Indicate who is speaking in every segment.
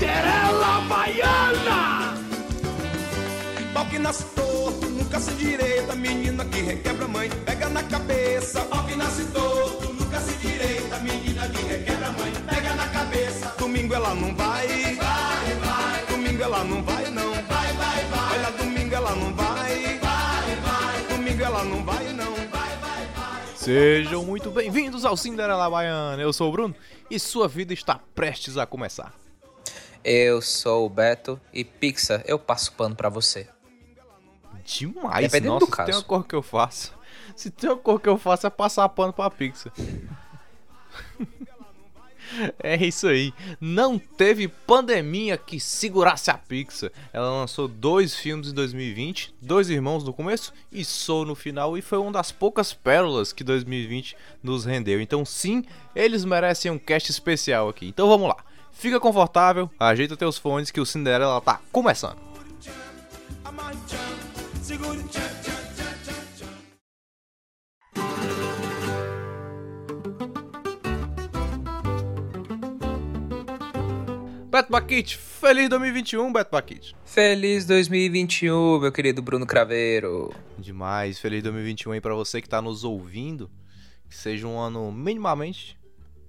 Speaker 1: Cinderela Baiana!
Speaker 2: Pau que nasce torto, nunca se direita, menina que requebra mãe, pega na cabeça. Pau que nasce torto, nunca se direita, menina que requebra mãe, pega na cabeça. Domingo ela não vai, vai, vai. Domingo ela não vai não, vai, vai, vai. Olha, domingo ela não vai, vai, vai. Domingo ela não vai não, vai, vai, vai.
Speaker 3: Sejam muito bem-vindos ao Cinderela Baiana. Eu sou o Bruno e sua vida está prestes a começar.
Speaker 4: Eu sou o Beto e Pixar, eu passo pano pra você.
Speaker 3: Demais,
Speaker 4: Dependendo
Speaker 3: nossa,
Speaker 4: do
Speaker 3: se tem
Speaker 4: caso.
Speaker 3: uma cor que eu faço. Se tem uma cor que eu faço é passar pano pra Pixar. É isso aí. Não teve pandemia que segurasse a Pixar. Ela lançou dois filmes em 2020, Dois Irmãos no começo e Soul no final, e foi uma das poucas pérolas que 2020 nos rendeu. Então, sim, eles merecem um cast especial aqui. Então vamos lá. Fica confortável, ajeita teus fones que o Cinderela tá começando. Beto Baquite, feliz 2021, Beto Baquite.
Speaker 4: Feliz 2021, meu querido Bruno Craveiro.
Speaker 3: Demais, feliz 2021 aí pra você que tá nos ouvindo. Que seja um ano minimamente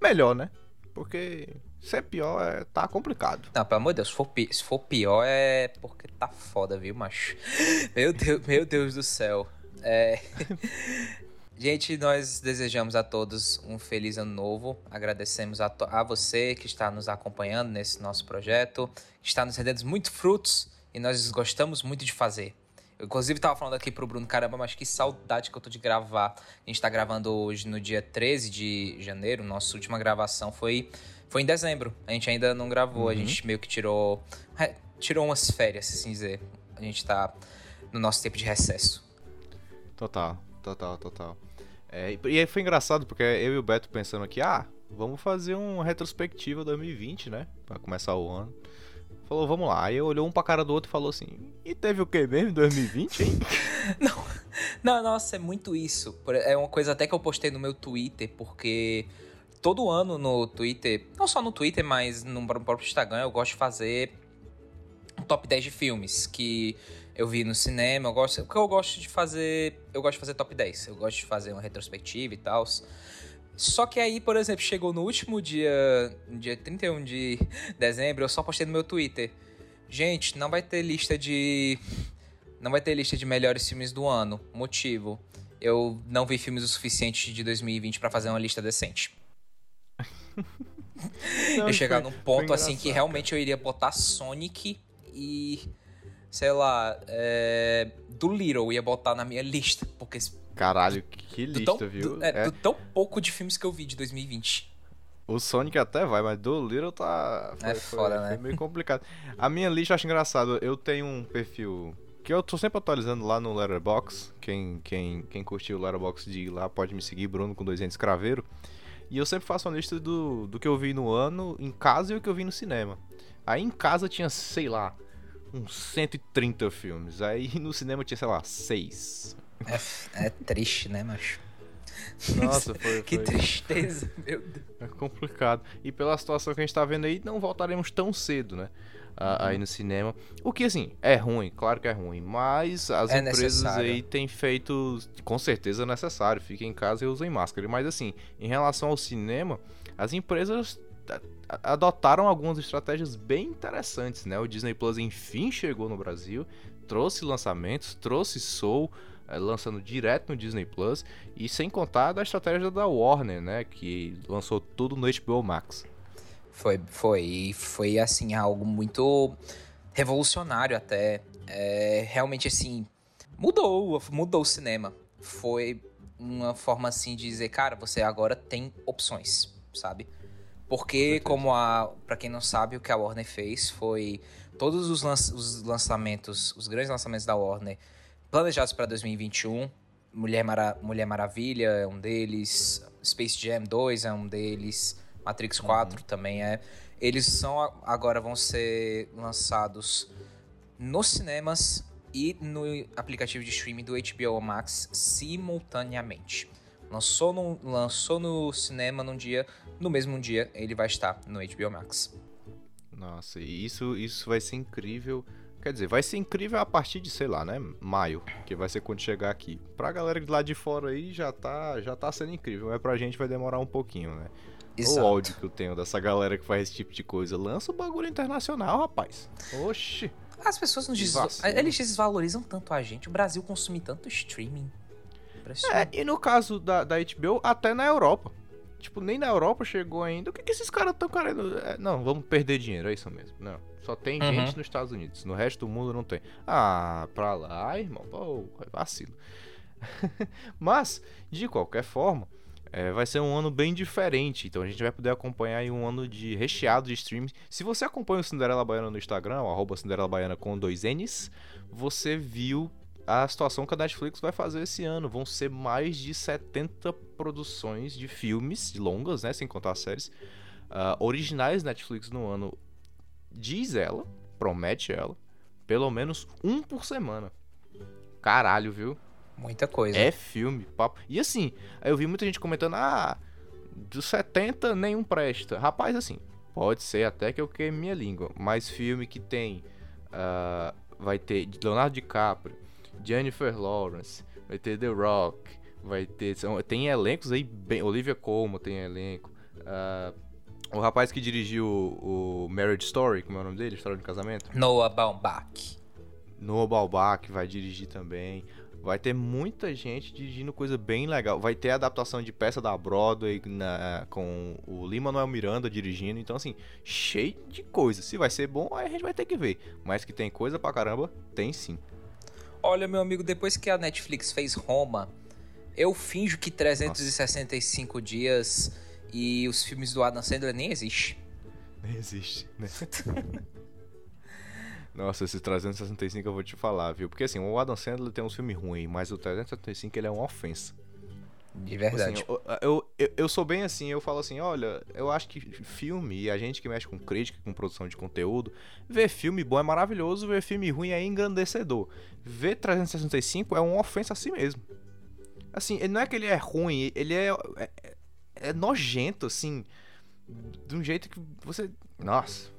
Speaker 3: melhor, né? Porque se é pior, é, tá complicado.
Speaker 4: Não, pelo amor de Deus, se for, pi- se for pior é porque tá foda, viu, macho? Meu Deus, meu Deus do céu. É... Gente, nós desejamos a todos um feliz ano novo. Agradecemos a, a você que está nos acompanhando nesse nosso projeto, que está nos rendendo muitos frutos e nós gostamos muito de fazer. Eu, inclusive, tava falando aqui pro Bruno, caramba, mas que saudade que eu tô de gravar. A gente tá gravando hoje no dia 13 de janeiro. Nossa última gravação foi, foi em dezembro. A gente ainda não gravou, a gente meio que tirou. tirou umas férias, assim dizer. A gente tá no nosso tempo de recesso.
Speaker 3: Total, total, total. É, e aí foi engraçado porque eu e o Beto pensando aqui, ah, vamos fazer uma retrospectiva 2020, né? Pra começar o ano. Falou, vamos lá. Aí olhou um pra cara do outro e falou assim: E teve o que mesmo em 2020, hein?
Speaker 4: Não, nossa, é muito isso. É uma coisa até que eu postei no meu Twitter, porque todo ano no Twitter, não só no Twitter, mas no próprio Instagram, eu gosto de fazer um top 10 de filmes que eu vi no cinema. Eu gosto, porque eu gosto de fazer, eu gosto de fazer top 10. Eu gosto de fazer uma retrospectiva e tal. Só que aí, por exemplo, chegou no último dia, dia 31 de dezembro, eu só postei no meu Twitter. Gente, não vai ter lista de não vai ter lista de melhores filmes do ano. Motivo: eu não vi filmes o suficiente de 2020 pra fazer uma lista decente.
Speaker 3: Não,
Speaker 4: eu chegar
Speaker 3: foi-
Speaker 4: num
Speaker 3: foi
Speaker 4: ponto assim que realmente eu iria botar Sonic e sei lá, é, do Little eu ia botar na minha lista, porque
Speaker 3: Caralho, que
Speaker 4: do
Speaker 3: lista,
Speaker 4: tão,
Speaker 3: viu?
Speaker 4: do- é,
Speaker 3: É,
Speaker 4: do tão pouco de filmes que eu vi de 2020.
Speaker 3: O Sonic até vai, mas do Little tá. Foi,
Speaker 4: É
Speaker 3: foi-
Speaker 4: foda,
Speaker 3: foi
Speaker 4: né?
Speaker 3: meio complicado. A minha lista eu acho engraçado. Eu tenho um perfil que eu tô sempre atualizando lá no Letterboxd. Quem, quem, quem curtiu o Letterboxd de ir lá pode me seguir, Bruno com 200 craveiro. E eu sempre faço uma lista do, do que eu vi no ano em casa e o que eu vi no cinema. Aí em casa tinha, sei lá, uns 130 filmes. Aí no cinema tinha, sei lá, 6.
Speaker 4: É, é triste, né, macho?
Speaker 3: Nossa, foi.
Speaker 4: Que
Speaker 3: foi-
Speaker 4: tristeza, meu Deus.
Speaker 3: É complicado. E pela situação que a gente tá vendo aí, não voltaremos tão cedo, né? A-. Aí no cinema. O que, assim, é ruim, claro que é ruim. Mas as
Speaker 4: É
Speaker 3: empresas
Speaker 4: necessário.
Speaker 3: aí têm feito, com certeza, necessário. Fiquem em casa e usem máscara. Mas, assim, em relação ao cinema, as empresas adotaram algumas estratégias bem interessantes, né? O Disney Plus, enfim, chegou no Brasil, trouxe lançamentos, trouxe Soul. eh, Lançando direto no Disney Plus, e sem contar da estratégia da Warner, né? Que lançou tudo no HBO Max.
Speaker 4: Foi, foi, foi assim, algo muito revolucionário até. É, realmente assim, mudou, mudou o cinema. Foi uma forma assim de dizer, cara, você agora tem opções, sabe? Porque, como a. Pra quem não sabe, o que a Warner fez foi todos os, lan- os lançamentos, os grandes lançamentos da Warner, planejados para 2021. Mulher, Mara- Mulher Maravilha é um deles, Space Jam 2 é um deles, Matrix 4 também é. Eles são agora vão ser lançados nos cinemas e no aplicativo de streaming do HBO Max simultaneamente. Lançou no, lançou no cinema num dia, no mesmo dia ele vai estar no HBO Max.
Speaker 3: Nossa, e isso, isso vai ser incrível. Quer dizer, vai ser incrível a partir de, sei lá, né? Maio, que vai ser quando chegar aqui. Pra galera de lá de fora aí já tá, já tá sendo incrível, mas pra gente vai demorar um pouquinho, né?
Speaker 4: Exato.
Speaker 3: O ódio que eu tenho dessa galera que faz esse tipo de coisa. Lança o bagulho internacional, rapaz. Oxi.
Speaker 4: As pessoas nos desva-
Speaker 3: Vacilo.
Speaker 4: Eles desvalorizam tanto a gente. O Brasil consome tanto streaming.
Speaker 3: É, e no caso da, da HBO, até na Europa. Tipo, nem na Europa chegou ainda. O que, que esses caras estão querendo? É, não, vamos perder dinheiro, é isso mesmo. Não, só tem
Speaker 4: Uhum.
Speaker 3: gente nos Estados Unidos. No resto do mundo não tem. Ah, pra lá, irmão. Pô, vacilo. Mas, de qualquer forma, é, vai ser um ano bem diferente. Então a gente vai poder acompanhar aí um ano de recheado de streams. Se você acompanha o Cinderela Baiana no Instagram, o arroba Cinderela Baiana com dois N's, você viu a situação que a Netflix vai fazer esse ano. Vão ser mais de 70 produções de filmes, de longas, né? Sem contar as séries, ah, originais Netflix no ano. Diz ela, promete ela, pelo menos um por semana. Caralho, viu?
Speaker 4: Muita coisa.
Speaker 3: É filme, papo. E assim, aí eu vi muita gente comentando, ah, dos 70 nenhum presta. Rapaz, assim, pode ser até que eu queime minha língua, mas filme que tem, ah, vai ter Leonardo DiCaprio, Jennifer Lawrence, vai ter The Rock, vai ter, são- tem elencos aí, bem, Olivia Colman tem elenco, ah, o rapaz que dirigiu o, o Marriage Story, como é o nome dele, História de Casamento,
Speaker 4: Noah Baumbach.
Speaker 3: Noah Baumbach vai dirigir também. Vai ter muita gente dirigindo coisa bem legal. Vai ter adaptação de peça da Broadway na- com o Lin-Manuel Miranda dirigindo. Então, assim, cheio de coisa. Se vai ser bom, aí a gente vai ter que ver. Mas que tem coisa pra caramba, tem sim.
Speaker 4: Olha, meu amigo, depois que a Netflix fez Roma, eu finjo que 365 dias e os filmes do Adam Sandler nem existem.
Speaker 3: Nem existe, né? Nossa, esse 365 eu vou te falar, viu? Porque assim, o Adam Sandler tem uns filmes ruins, mas o 365 ele é uma ofensa.
Speaker 4: De
Speaker 3: Tipo
Speaker 4: verdade.
Speaker 3: Assim, eu, eu, eu, sou bem assim, eu falo assim, olha, eu acho que filme, e a gente que mexe com crítica, com produção de conteúdo, ver filme bom é maravilhoso, ver filme ruim é engrandecedor. Ver 365 é uma ofensa a si mesmo. Assim, não é que ele é ruim, ele é, é, é nojento, assim, de um jeito que você... Nossa,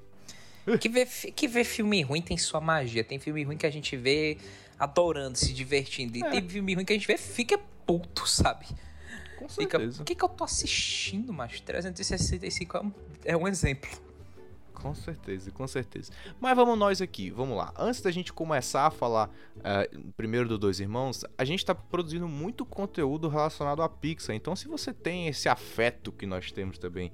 Speaker 4: Que ver, que ver filme ruim tem sua magia. Tem filme ruim que a gente vê adorando, se divertindo. E
Speaker 3: É.
Speaker 4: tem filme ruim que a gente vê fica puto, sabe?
Speaker 3: com
Speaker 4: Fica,
Speaker 3: certeza.
Speaker 4: o que, que eu tô assistindo, mas 365 é um, é um exemplo.
Speaker 3: Com certeza, com certeza. Mas vamos nós aqui, vamos lá. Antes da gente começar a falar eh, primeiro do Dois Irmãos, a gente tá produzindo muito conteúdo relacionado à Pixar. Então, se você tem esse afeto que nós temos também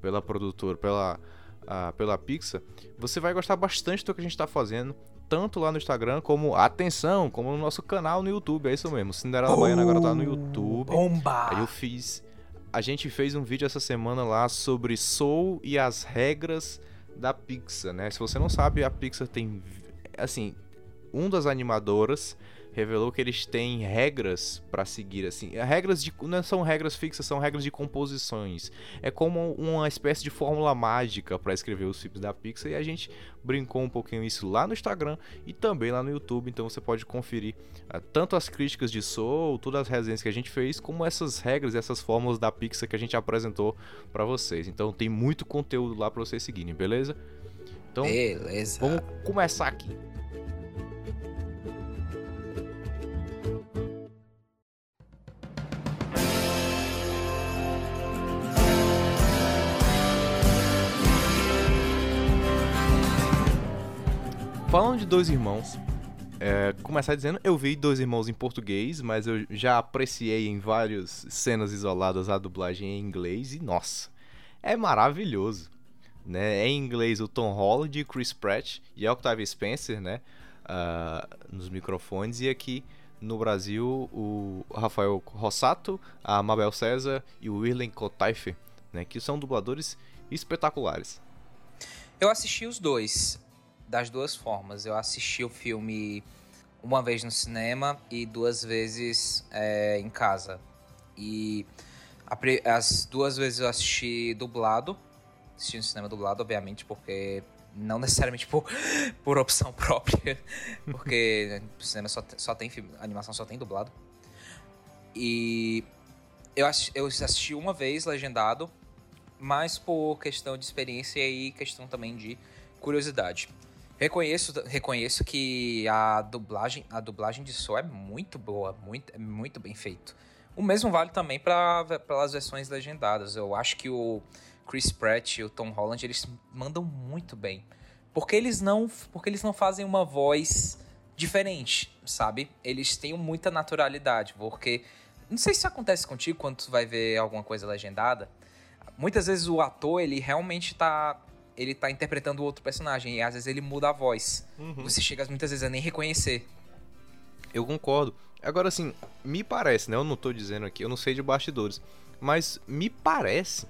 Speaker 3: pela produtora, pela, ah, pela Pixar, você vai gostar bastante do que a gente tá fazendo. Tanto lá no Instagram, como, atenção, como no nosso canal no YouTube. É isso mesmo. Cinderela Baiana agora tá no YouTube.
Speaker 4: Bomba!
Speaker 3: Aí eu fiz. A gente fez um vídeo essa semana lá sobre Soul e as regras da Pixar, né? Se você não sabe, a Pixar tem. Assim, um das animadoras revelou que eles têm regras pra seguir, assim. Regras de. Não são regras fixas, são regras de composições. É como uma espécie de fórmula mágica pra escrever os filmes da Pixar. E a gente brincou um pouquinho isso lá no Instagram e também lá no YouTube. Então você pode conferir ah, tanto as críticas de Soul, todas as resenhas que a gente fez, como essas regras essas fórmulas da Pixar que a gente apresentou pra vocês. Então tem muito conteúdo lá pra vocês seguirem, beleza? Então
Speaker 4: Beleza.
Speaker 3: vamos começar aqui. Falando de dois irmãos, é, começar dizendo, eu vi dois irmãos em português, mas eu já apreciei em várias cenas isoladas a dublagem em inglês e nossa, é maravilhoso. Né? É em inglês o Tom Holland, o Chris Pratt e a Octavia Spencer, né? ah, nos microfones, e aqui no Brasil o Rafael Rossato, a Mabel César e o Willen Kotaife, né? Que são dubladores espetaculares.
Speaker 4: Eu assisti os dois, das duas formas. Eu assisti o filme uma vez no cinema e duas vezes é, em casa. E a as duas vezes eu assisti dublado. Assisti no cinema dublado, obviamente, porque não necessariamente por, por opção própria, porque o cinema só, só tem filme, animação só tem dublado. E eu assisti, eu assisti uma vez legendado, mas por questão de experiência e questão também de curiosidade. Reconheço, reconheço que a dublagem, a dublagem de Soul é muito boa, muito, é muito bem feito. O mesmo vale também para as versões legendadas. Eu acho que o Chris Pratt e o Tom Holland eles mandam muito bem, porque eles não, porque eles não fazem uma voz diferente, sabe? Eles têm muita naturalidade, porque não sei se isso acontece contigo quando tu vai ver alguma coisa legendada. Muitas vezes o ator, ele realmente tá ele tá interpretando outro personagem e às vezes ele muda a voz. Uhum. Você chega muitas vezes a nem reconhecer.
Speaker 3: Eu concordo. Agora assim, me parece, né? Eu não tô dizendo aqui, eu não sei de bastidores, mas me parece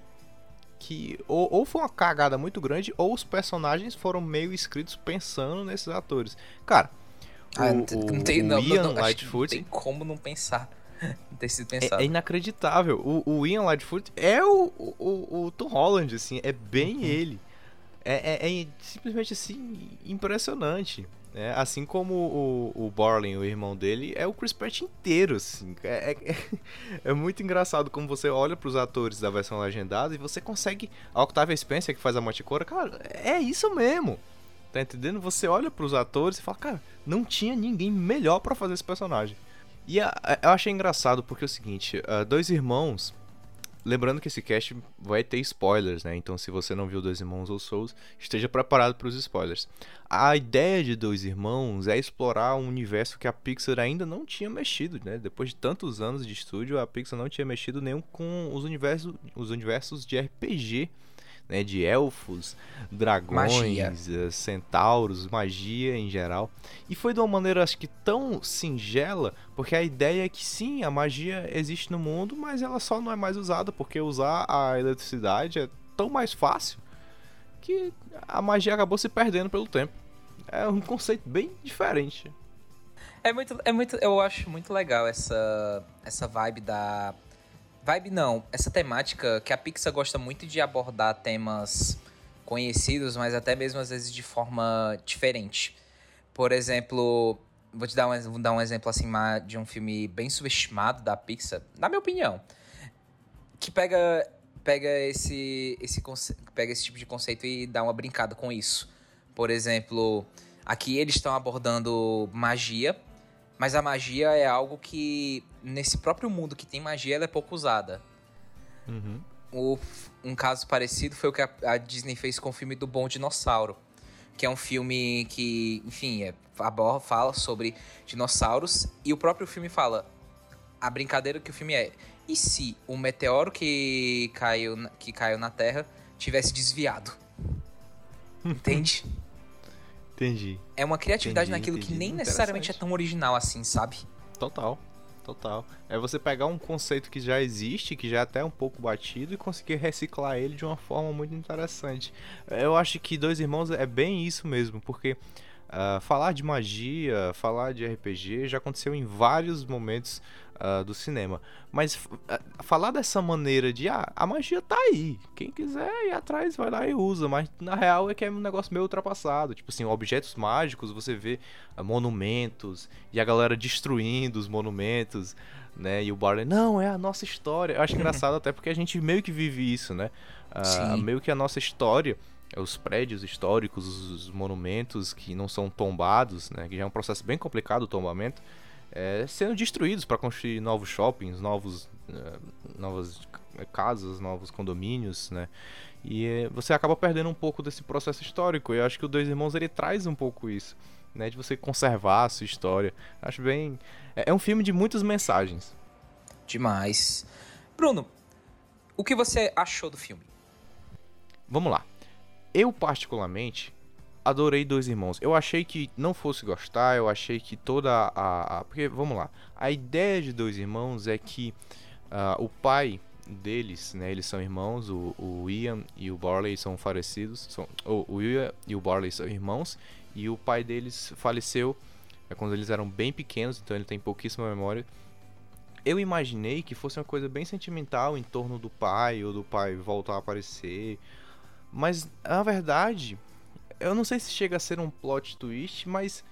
Speaker 3: que ou, ou foi uma cagada muito grande ou os personagens foram meio escritos pensando nesses atores. Cara,
Speaker 4: ah, o, não tem, o não, Ian não, Lightfoot. Não tem como não pensar. Não ter sido pensado.
Speaker 3: É, é inacreditável. O, o, Ian Lightfoot é o, o, o Tom Holland, assim, é bem uhum. ele. É, é, é, simplesmente assim, impressionante. Né? Assim como o, o o irmão dele, é o Chris Pratt inteiro. Assim. É, é, é muito engraçado como você olha para os atores da versão legendada e você consegue. A Octavia Spencer, que faz a Manticora, cara, é isso mesmo. Tá entendendo? Você olha pros atores e fala, cara, não tinha ninguém melhor para fazer esse personagem. E a, a, eu achei engraçado porque é o seguinte, uh, Dois Irmãos, lembrando que esse cast vai ter spoilers, né? Então se você não viu Dois Irmãos ou Souls, esteja preparado para os spoilers. A ideia de Dois Irmãos é explorar um universo que a Pixar ainda não tinha mexido, né? Depois de tantos anos de estúdio, a Pixar não tinha mexido nenhum com os universos, os universos de RPG né, de elfos, dragões, magia. Eh, centauros, magia em geral. E foi de uma maneira acho que tão singela, porque a ideia é que sim, a magia existe no mundo, mas ela só não é mais usada porque usar a eletricidade é tão mais fácil que a magia acabou se perdendo pelo tempo. É um conceito bem diferente.
Speaker 4: É muito, é muito, eu acho muito legal essa essa vibe da Vibe não, essa temática que a Pixar gosta muito de abordar temas conhecidos, mas até mesmo às vezes de forma diferente. Por exemplo, vou te dar um, vou dar um exemplo assim de um filme bem subestimado da Pixar, na minha opinião, que pega pega esse esse pega esse tipo de conceito e dá uma brincada com isso. Por exemplo, aqui eles estão abordando magia mas a magia é algo que, nesse próprio mundo que tem magia, ela é pouco usada.
Speaker 3: Uhum.
Speaker 4: O, um caso parecido foi o que a, a, Disney fez com o filme do Bom Dinossauro. Que é um filme que, enfim, é, a fala sobre dinossauros. E o próprio filme fala. A brincadeira que o filme é. E se o meteoro que caiu, que caiu na Terra tivesse desviado? Entende?
Speaker 3: Entendi.
Speaker 4: É uma criatividade entendi, naquilo entendi. que nem necessariamente é tão original assim, sabe?
Speaker 3: Total. Total. É você pegar um conceito que já existe, que já é até um pouco batido, e conseguir reciclar ele de uma forma muito interessante. Eu acho que Dois Irmãos é bem isso mesmo, porque uh, falar de magia, falar de RPG já aconteceu em vários momentos uh, do cinema. Mas uh, falar dessa maneira de, ah, a magia tá aí. Quem quiser ir atrás vai lá e usa. Mas na real é que é um negócio meio ultrapassado. Tipo assim, objetos mágicos, você vê monumentos e a galera destruindo os monumentos. Né? E o Barley, não, é a nossa história. Eu acho engraçado até porque a gente meio que vive isso, né? meio que a nossa história os prédios históricos, os monumentos que não são tombados, né, que já é um processo bem complicado o tombamento, é, sendo destruídos para construir novos shoppings, novos, uh, novas casas, novos condomínios, né? E é, você acaba perdendo um pouco desse processo histórico. E eu acho que o Dois Irmãos ele traz um pouco isso, né? De você conservar a sua história. Acho bem. É, é um filme de muitas mensagens.
Speaker 4: Demais. Bruno, o que você achou do filme?
Speaker 3: Vamos lá. Eu, particularmente, adorei Dois Irmãos. Eu achei que não fosse gostar, eu achei que toda a. a porque, vamos lá. A ideia de Dois Irmãos é que uh, o pai deles, né? Eles são irmãos, o, o Ian e o Barley são falecidos. São, o, o Ian e o Barley são irmãos. E o pai deles faleceu é, quando eles eram bem pequenos, então ele tem pouquíssima memória. Eu imaginei que fosse uma coisa bem sentimental em torno do pai, ou do pai voltar a aparecer. Mas, na verdade, eu não sei se chega a ser um plot twist, mas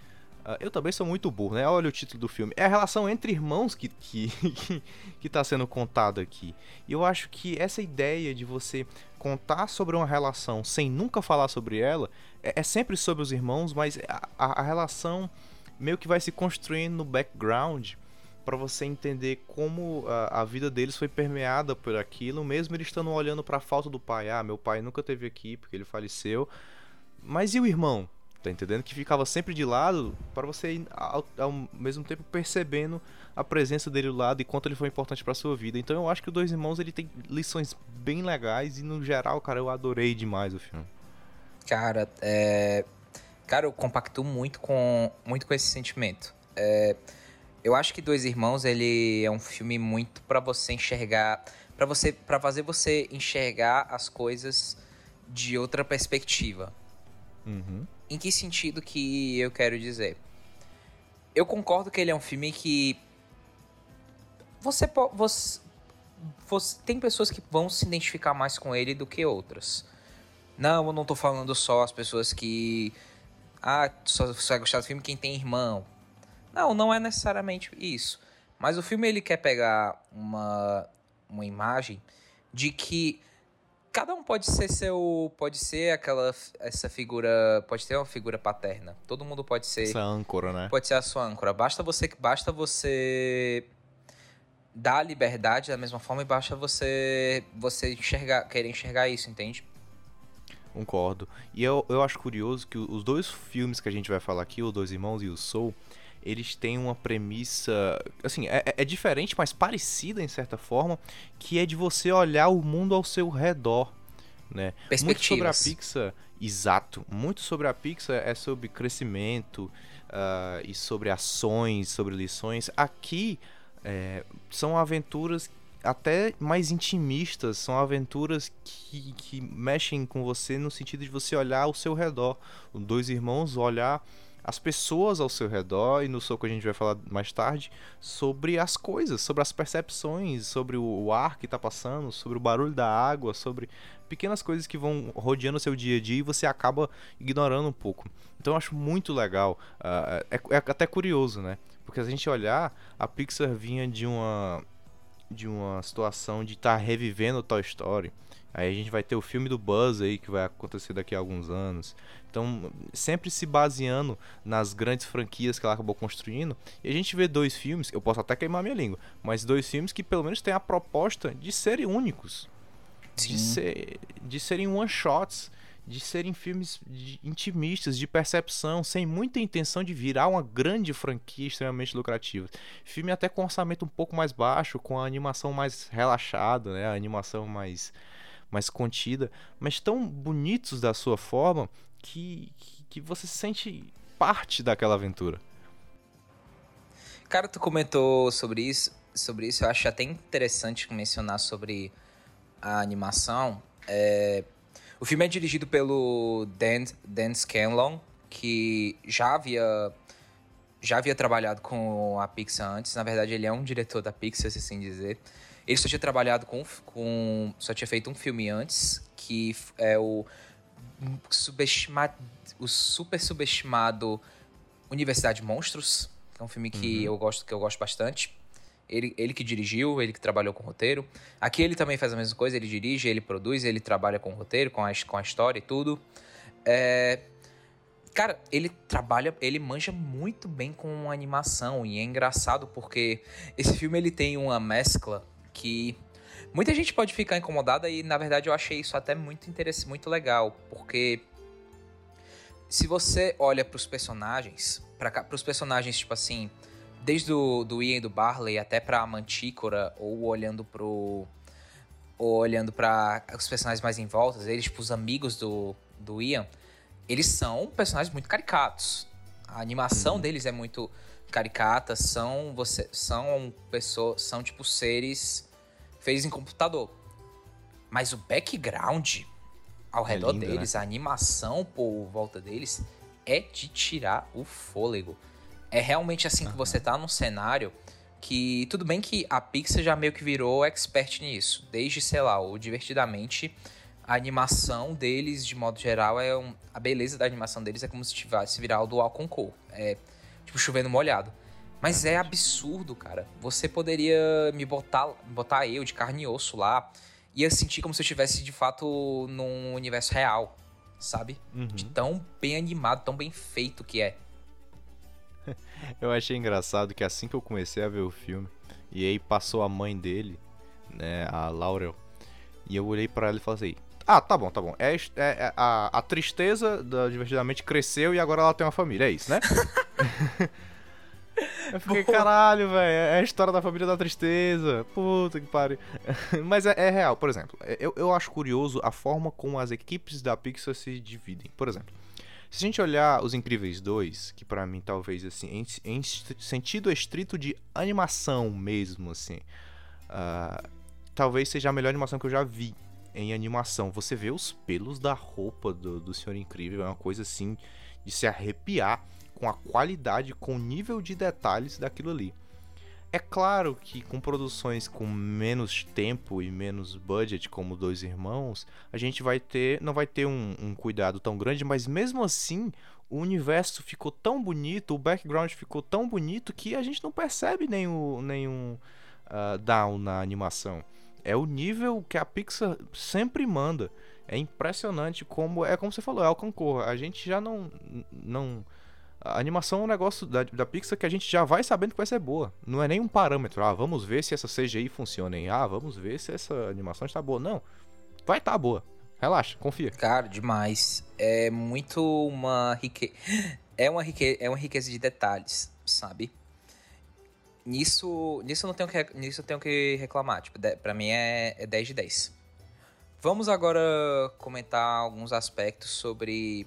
Speaker 3: Uh, eu também sou muito burro, né? Olha o título do filme. É a relação entre irmãos que, que, que tá sendo contada aqui. E eu acho que essa ideia de você contar sobre uma relação sem nunca falar sobre ela é, é sempre sobre os irmãos, mas a, a, a relação meio que vai se construindo no background para você entender como a, a, vida deles foi permeada por aquilo, mesmo eles estando olhando para a falta do pai. Ah, meu pai nunca teve aqui porque ele faleceu. Mas e o irmão? Tá entendendo? Que ficava sempre de lado para você ao, ao, mesmo tempo percebendo a presença dele do lado e quanto ele foi importante para sua vida. Então eu acho que o Dois Irmãos ele tem lições bem legais e no geral, cara, eu adorei demais o filme.
Speaker 4: Cara, é... Cara, eu compacto muito com, muito com esse sentimento. É... Eu acho que Dois Irmãos ele é um filme muito para você enxergar, para você, para fazer você enxergar as coisas de outra perspectiva.
Speaker 3: Uhum.
Speaker 4: Em que sentido que eu quero dizer? Eu concordo que ele é um filme que você, você, você tem pessoas que vão se identificar mais com ele do que outras. Não, eu não tô falando só as pessoas que ah, só, só vai gostar do filme quem tem irmão. Não, não é necessariamente isso. Mas o filme ele quer pegar uma, uma imagem de que cada um pode ser seu, pode ser aquela essa figura, pode ter uma figura paterna. Todo mundo pode ser
Speaker 3: essa âncora, né?
Speaker 4: Pode ser a sua âncora. Basta você, basta você dar liberdade da mesma forma e basta você você enxergar, querer enxergar isso, entende?
Speaker 3: Concordo. E eu, eu acho curioso que os dois filmes que a gente vai falar aqui, o Dois Irmãos e o Soul, eles têm uma premissa, assim, é, é, diferente, mas parecida em certa forma, que é de você olhar o mundo ao seu redor, né? Muito sobre a Pixar, exato, muito sobre a Pixar é sobre crescimento uh, e sobre ações, sobre lições. Aqui é, são aventuras até mais intimistas, são aventuras que, que mexem com você no sentido de você olhar ao seu redor. Dois irmãos olhar as pessoas ao seu redor, e no Soco a gente vai falar mais tarde, sobre as coisas, sobre as percepções, sobre o ar que está passando, sobre o barulho da água, sobre pequenas coisas que vão rodeando o seu dia a dia e você acaba ignorando um pouco. Então eu acho muito legal, uh, é, é até curioso, né? Porque se a gente olhar, a Pixar vinha de uma de uma situação de estar tá revivendo Toy Story. Aí a gente vai ter o filme do Buzz aí que vai acontecer daqui a alguns anos. Então, sempre se baseando nas grandes franquias que ela acabou construindo. E a gente vê dois filmes, eu posso até queimar minha língua, mas dois filmes que pelo menos têm a proposta de serem únicos. De, ser, de serem one-shots, de serem filmes de, intimistas, de percepção, sem muita intenção de virar uma grande franquia extremamente lucrativa. Filme até com orçamento um pouco mais baixo, com a animação mais relaxada, né? a animação mais mais contida, mas tão bonitos da sua forma que, que, você se sente parte daquela aventura.
Speaker 4: Cara, tu comentou sobre isso, sobre isso, eu acho até interessante mencionar sobre a animação. É... O filme é dirigido pelo Dan, Dan Scanlon, que já havia já havia trabalhado com a Pixar antes. Na verdade, ele é um diretor da Pixar, se assim dizer. Ele só tinha trabalhado com, com. Só tinha feito um filme antes, que é o. Subestimado, o super subestimado Universidade Monstros, que é um filme que, uhum. eu, gosto, que eu gosto bastante. Ele, ele que dirigiu, ele que trabalhou com o roteiro. Aqui ele também faz a mesma coisa, ele dirige, ele produz, ele trabalha com o roteiro, com a, com a história e tudo. É, cara, ele trabalha, ele manja muito bem com animação e é engraçado porque esse filme ele tem uma mescla que muita gente pode ficar incomodada e na verdade eu achei isso até muito interessante, muito legal, porque se você olha para os personagens, para os personagens tipo assim, desde o do Ian e do Barley até para a Mantícora ou olhando pro ou olhando para os personagens mais em volta, eles tipo os amigos do do Ian, eles são personagens muito caricatos. A animação uhum. deles é muito caricata, são você são pessoas, são tipo seres fez em computador. Mas o background ao é redor lindo, deles, né? a animação por volta deles, é de tirar o fôlego. É realmente assim uhum. que você tá num cenário que tudo bem que a Pixar já meio que virou expert nisso, desde sei lá, o divertidamente a animação deles de modo geral é um, a beleza da animação deles é como se tivesse virar o Dual Concord. É tipo, chovendo molhado. Mas é absurdo, cara. Você poderia me botar, botar eu de carne e osso lá. Ia sentir como se eu estivesse, de fato, num universo real, sabe?
Speaker 3: Uhum.
Speaker 4: De tão bem animado, tão bem feito que é.
Speaker 3: Eu achei engraçado que assim que eu comecei a ver o filme, e aí passou a mãe dele, né, a Laurel, e eu olhei pra ela e falei assim: Ah, tá bom, tá bom. É, é- é- a, a tristeza da Divertidamente cresceu e agora ela tem uma família, é isso, né? eu fiquei, caralho, velho, é a história da família da tristeza. Puta que pariu. Mas é, é real, por exemplo, é- eu, eu acho curioso a forma como as equipes da Pixar se dividem. Por exemplo. Se a gente olhar Os Incríveis 2, que pra mim talvez assim, em, em sentido estrito de animação mesmo, assim, ah, talvez seja a melhor animação que eu já vi em animação. Você vê os pelos da roupa do, do Senhor Incrível, é uma coisa assim de se arrepiar com a qualidade, com o nível de detalhes daquilo ali. É claro que com produções com menos tempo e menos budget, como Dois Irmãos, a gente vai ter, não vai ter um, um cuidado tão grande, mas mesmo assim, o universo ficou tão bonito, o background ficou tão bonito que a gente não percebe nenhum, nenhum ah, down na animação. É o nível que a Pixar sempre manda. É impressionante como, é como você falou, é Alcancorra. A gente já não, não a animação é um negócio da, da Pixar que a gente já vai sabendo que vai ser boa. Não é nem um parâmetro. Ah, vamos ver se essa CGI funciona, hein? Ah, vamos ver se essa animação está boa. Não. Vai estar boa. Relaxa, confia.
Speaker 4: Cara, demais. É muito uma riqueza. É uma, rique... é uma riqueza de detalhes, sabe? Nisso, nisso eu não tenho que, nisso eu tenho que reclamar. Tipo, de... pra mim é... é 10 de 10. Vamos agora comentar alguns aspectos sobre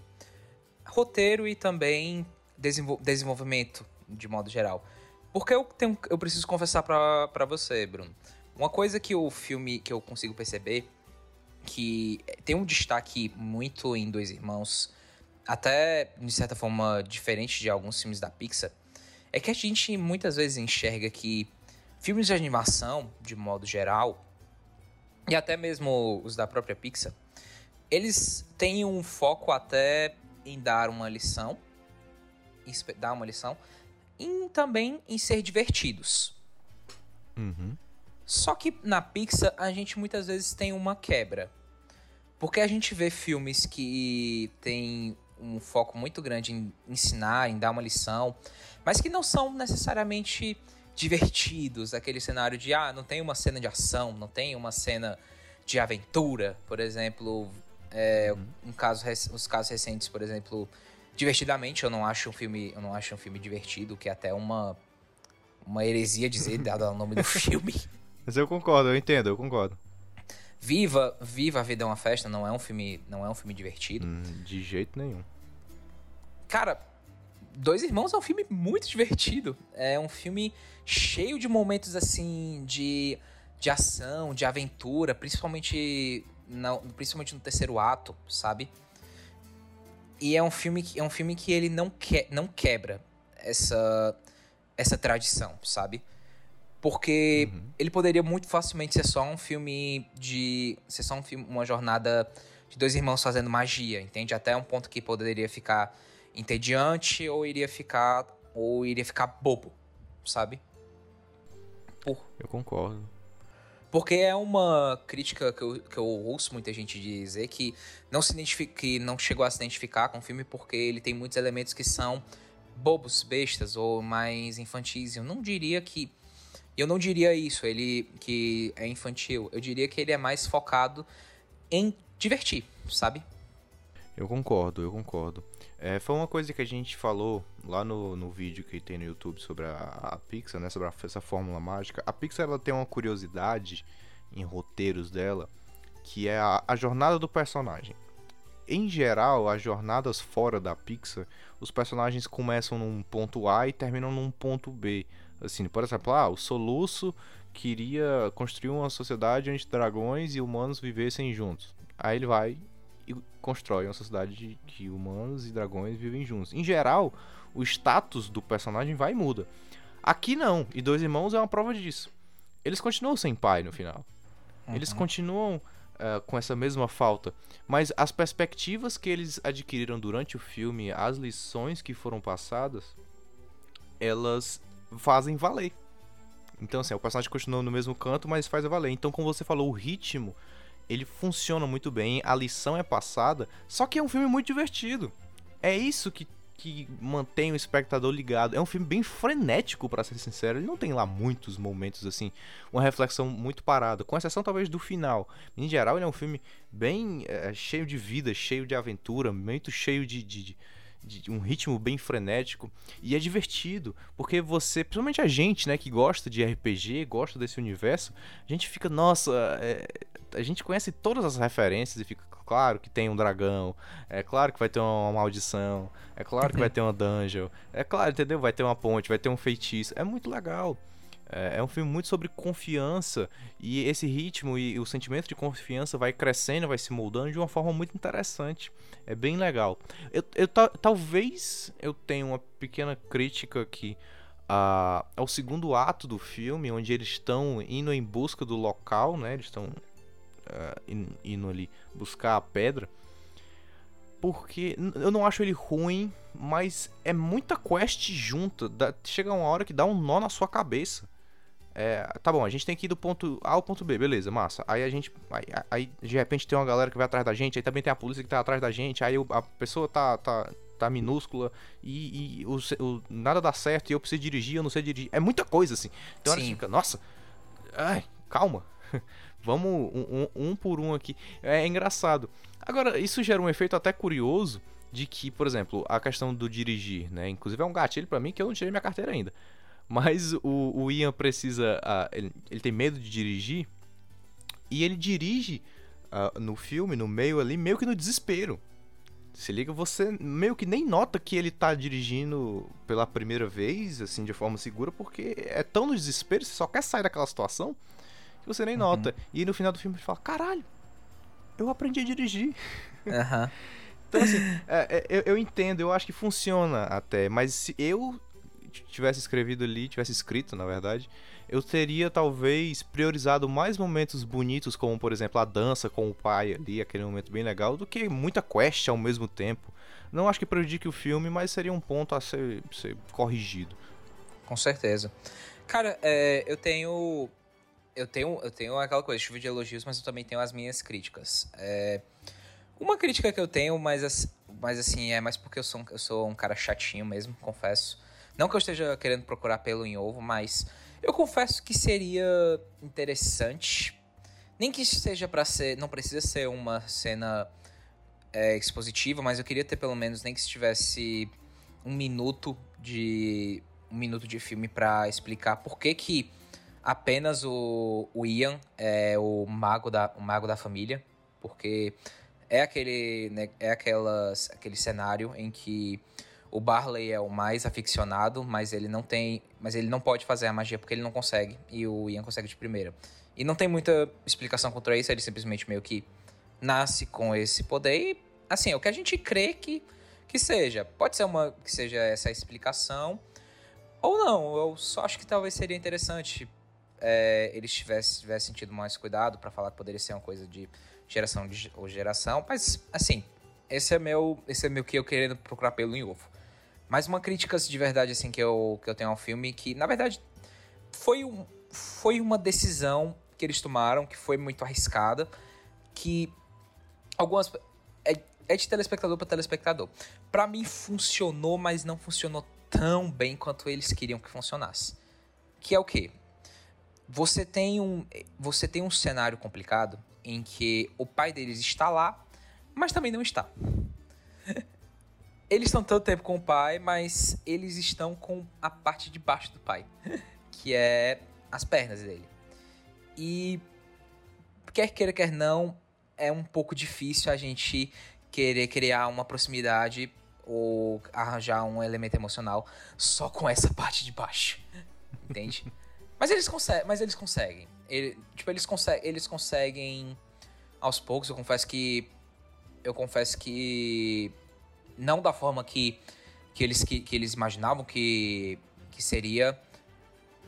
Speaker 4: roteiro e também desenvol- desenvolvimento de modo geral. Porque eu, tenho, eu preciso confessar pra você, Bruno. Uma coisa que o filme que eu consigo perceber que tem um destaque muito em Dois Irmãos, até de certa forma diferente de alguns filmes da Pixar, é que a gente muitas vezes enxerga que filmes de animação, de modo geral, e até mesmo os da própria Pixar, eles têm um foco até em dar uma lição, dar uma lição, e também em ser divertidos.
Speaker 3: Uhum.
Speaker 4: Só que na Pixar a gente muitas vezes tem uma quebra. Porque a gente vê filmes que tem um foco muito grande em ensinar, em dar uma lição, mas que não são necessariamente divertidos, aquele cenário de ah, não tem uma cena de ação, não tem uma cena de aventura, por exemplo, é, um caso, os casos recentes, por exemplo, divertidamente eu não acho um filme, eu não acho um filme divertido, que é até uma uma heresia dizer dado o nome do filme.
Speaker 3: Mas eu concordo, eu entendo, eu concordo.
Speaker 4: Viva, Viva a Vida é uma Festa não é um filme, não é um filme divertido.
Speaker 3: Hum, de jeito nenhum.
Speaker 4: Cara, Dois Irmãos é um filme muito divertido. É um filme cheio de momentos assim de, de ação, de aventura, principalmente na, principalmente no terceiro ato, sabe? E é um filme que é um filme que ele não que, não quebra essa essa tradição, sabe? Porque ele poderia muito facilmente ser só um filme de. ser só um filme, uma jornada de dois irmãos fazendo magia, entende? Até um ponto que poderia ficar entediante ou iria ficar. ou iria ficar bobo, sabe? Por,
Speaker 3: Eu concordo.
Speaker 4: Porque é uma crítica que eu, que eu ouço muita gente dizer que não se identifica, que não chegou a se identificar com o filme porque ele tem muitos elementos que são bobos, bestas ou mais infantis. Eu não diria que eu não diria isso, ele que é infantil. Eu diria que ele é mais focado em divertir, sabe?
Speaker 3: Eu concordo, eu concordo. É, foi uma coisa que a gente falou lá no, no vídeo que tem no YouTube sobre a, a Pixar, né? Sobre a- essa fórmula mágica. A Pixar ela tem uma curiosidade em roteiros dela, que é a, a jornada do personagem. Em geral, as jornadas fora da Pixar, os personagens começam num ponto A e terminam num ponto B. Assim, por exemplo, ah, o Soluço queria construir uma sociedade onde dragões e humanos vivessem juntos. Aí ele vai e constrói uma sociedade de que humanos e dragões vivem juntos. Em geral, o status do personagem vai e muda. Aqui não, e Dois Irmãos é uma prova disso. Eles continuam sem pai no final. Eles continuam eh, com essa mesma falta. Mas as perspectivas que eles adquiriram durante o filme, as lições que foram passadas, elas fazem valer. Então, assim, o personagem continua no mesmo canto, mas faz valer. Então, como você falou, o ritmo, ele funciona muito bem, a lição é passada, só que é um filme muito divertido. É isso que, que mantém o espectador ligado. É um filme bem frenético, para ser sincero. Ele não tem lá muitos momentos, assim, uma reflexão muito parada, com exceção talvez do final. Em geral, ele é um filme bem é, cheio de vida, cheio de aventura, muito cheio de, de, de de um ritmo bem frenético e é divertido, porque você, principalmente a gente, né, que gosta de RPG, gosta desse universo, a gente fica, nossa, é, a gente conhece todas as referências e fica claro que tem um dragão, é claro que vai ter uma maldição, é claro que vai ter uma dungeon, é claro, entendeu? Vai ter uma ponte, vai ter um feitiço, é muito legal. É, é um filme muito sobre confiança e esse ritmo e o sentimento de confiança vai crescendo, vai se moldando de uma forma muito interessante. É bem legal. Eu, eu talvez eu tenha uma pequena crítica aqui a, ao segundo ato do filme, onde eles estão indo em busca do local, né? Eles estão uh, indo ali buscar a pedra. Porque eu não acho ele ruim, mas é muita quest junta. Dá, chega uma hora que dá um nó na sua cabeça. É, tá bom, a gente tem que ir do ponto A ao ponto B, beleza, massa. Aí a gente. Aí, aí, de repente tem uma galera que vai atrás da gente, aí também tem a polícia que tá atrás da gente, aí a pessoa tá, tá, tá minúscula e, e o, o, nada dá certo e eu preciso dirigir, eu não sei dirigir. É muita coisa assim. Então hora fica, nossa, ai, calma. Vamos um, um, um, por um aqui. É engraçado. Agora, isso gera um efeito até curioso de que, por exemplo, a questão do dirigir, né? Inclusive é um gatilho para mim que eu não tirei minha carteira ainda. Mas o, o Ian precisa. Uh, ele, ele, tem medo de dirigir. E ele dirige uh, no filme, no meio ali, meio que no desespero. Se liga, você meio que nem nota que ele tá dirigindo pela primeira vez, assim, de forma segura, porque é tão no desespero, você só quer sair daquela situação que você nem uhum. nota. E no final do filme ele fala: caralho, eu aprendi a dirigir.
Speaker 4: Uhum.
Speaker 3: então, assim, é, é, eu, eu entendo, eu acho que funciona até, mas se eu tivesse escrevido ali, tivesse escrito, na verdade, eu teria talvez priorizado mais momentos bonitos, como por exemplo a dança com o pai ali, aquele momento bem legal, do que muita quest ao mesmo tempo. Não acho que prejudique o filme, mas seria um ponto a ser, ser corrigido.
Speaker 4: Com certeza. Cara, é, eu tenho. Eu tenho, eu tenho aquela coisa, chuva de elogios, mas eu também tenho as minhas críticas. É, uma crítica que eu tenho, mas, mas assim, é mais porque eu sou, eu sou um cara chatinho mesmo, confesso não que eu esteja querendo procurar pelo em ovo, mas eu confesso que seria interessante. Nem que seja para ser. Não precisa ser uma cena é, expositiva, mas eu queria ter pelo menos nem que se tivesse um minuto de. um minuto de filme para explicar por que que apenas o, o Ian é o mago da, o mago da família. Porque é aquele. Né, é aquelas, aquele cenário em que o Barley é o mais aficionado, mas ele não tem, mas ele não pode fazer a magia porque ele não consegue e o Ian consegue de primeira. E não tem muita explicação contra isso, ele simplesmente meio que nasce com esse poder e assim, é o que a gente crê que que seja. Pode ser uma que seja essa explicação ou não. Eu só acho que talvez seria interessante é, eles tivessem, tivessem tido mais cuidado para falar que poderia ser uma coisa de geração de, ou geração, mas assim, esse é meu, esse é meu que eu querendo procurar pelo em ovo. Mas uma crítica de verdade assim que eu, que eu tenho ao filme que, na verdade, foi, um, foi uma decisão que eles tomaram que foi muito arriscada, que algumas é, é de telespectador para telespectador. Para mim funcionou, mas não funcionou tão bem quanto eles queriam que funcionasse. Que é o quê? Você tem um você tem um cenário complicado em que o pai deles está lá, mas também não está. Eles estão tanto tempo com o pai, mas eles estão com a parte de baixo do pai, que é as pernas dele. E quer queira, quer não, é um pouco difícil a gente querer criar uma proximidade ou arranjar um elemento emocional só com essa parte de baixo. Entende? mas eles conseguem, mas eles conseguem. Ele, tipo, eles, conseguem, eles conseguem aos poucos, eu confesso que eu confesso que não da forma que, que, eles, que, que eles imaginavam que, que seria.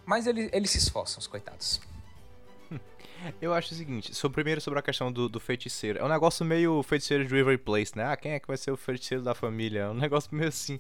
Speaker 4: Mas eles, eles se esforçam, os coitados.
Speaker 3: Eu acho o seguinte, sobre, primeiro sobre a questão do, do, feiticeiro. É um negócio meio feiticeiro de River Place, né? Ah, quem é que vai ser o feiticeiro da família? É um negócio meio assim.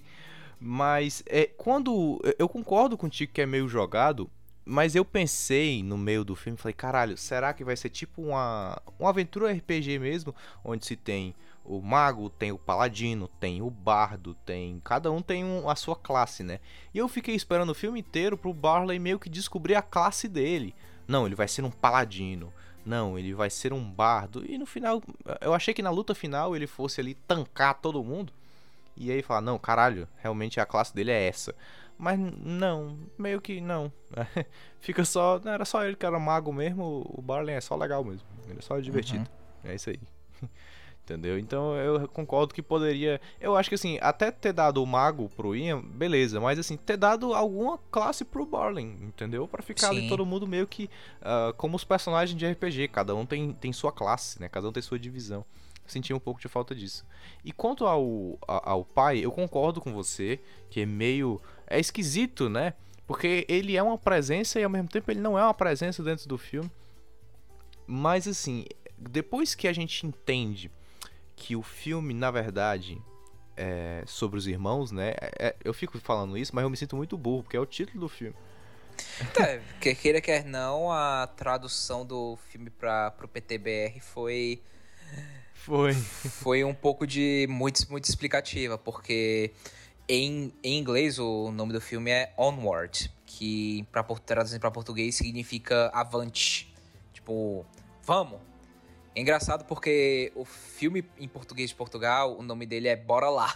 Speaker 3: Mas é quando. Eu concordo contigo que é meio jogado, mas eu pensei no meio do filme, falei, caralho, será que vai ser tipo uma, uma aventura RPG mesmo? Onde se tem o mago, tem o paladino, tem o bardo, tem. Cada um tem um, a sua classe, né? E eu fiquei esperando o filme inteiro pro Barley meio que descobrir a classe dele. Não, ele vai ser um paladino. Não, ele vai ser um bardo. E no final, eu achei que na luta final ele fosse ali tancar todo mundo. E aí falar, não, caralho, realmente a classe dele é essa. Mas não, meio que não. Fica só. Não era só ele que era mago mesmo, o Barley é só legal mesmo. Ele é só divertido. Uhum. É isso aí. Entendeu? Então eu concordo que poderia. Eu acho que assim, até ter dado o mago pro Ian, beleza, mas assim, ter dado alguma classe pro Barley, entendeu? para ficar Sim. ali todo mundo meio que uh, como os personagens de RPG, cada um tem, tem sua classe, né? Cada um tem sua divisão. Senti um pouco de falta disso. E quanto ao, ao pai, eu concordo com você, que é meio. É esquisito, né? Porque ele é uma presença e ao mesmo tempo ele não é uma presença dentro do filme. Mas assim, depois que a gente entende que o filme, na verdade, é sobre os irmãos, né? É, é, eu fico falando isso, mas eu me sinto muito burro, porque é o título do filme.
Speaker 4: É, quer queira, quer não, a tradução do filme para pro PTBR foi.
Speaker 3: Foi.
Speaker 4: Foi um pouco de. muito, muito explicativa, porque em, em inglês o nome do filme é Onward, que pra, traduzindo para português significa avante. Tipo, vamos, é engraçado porque o filme em português de Portugal, o nome dele é Bora Lá.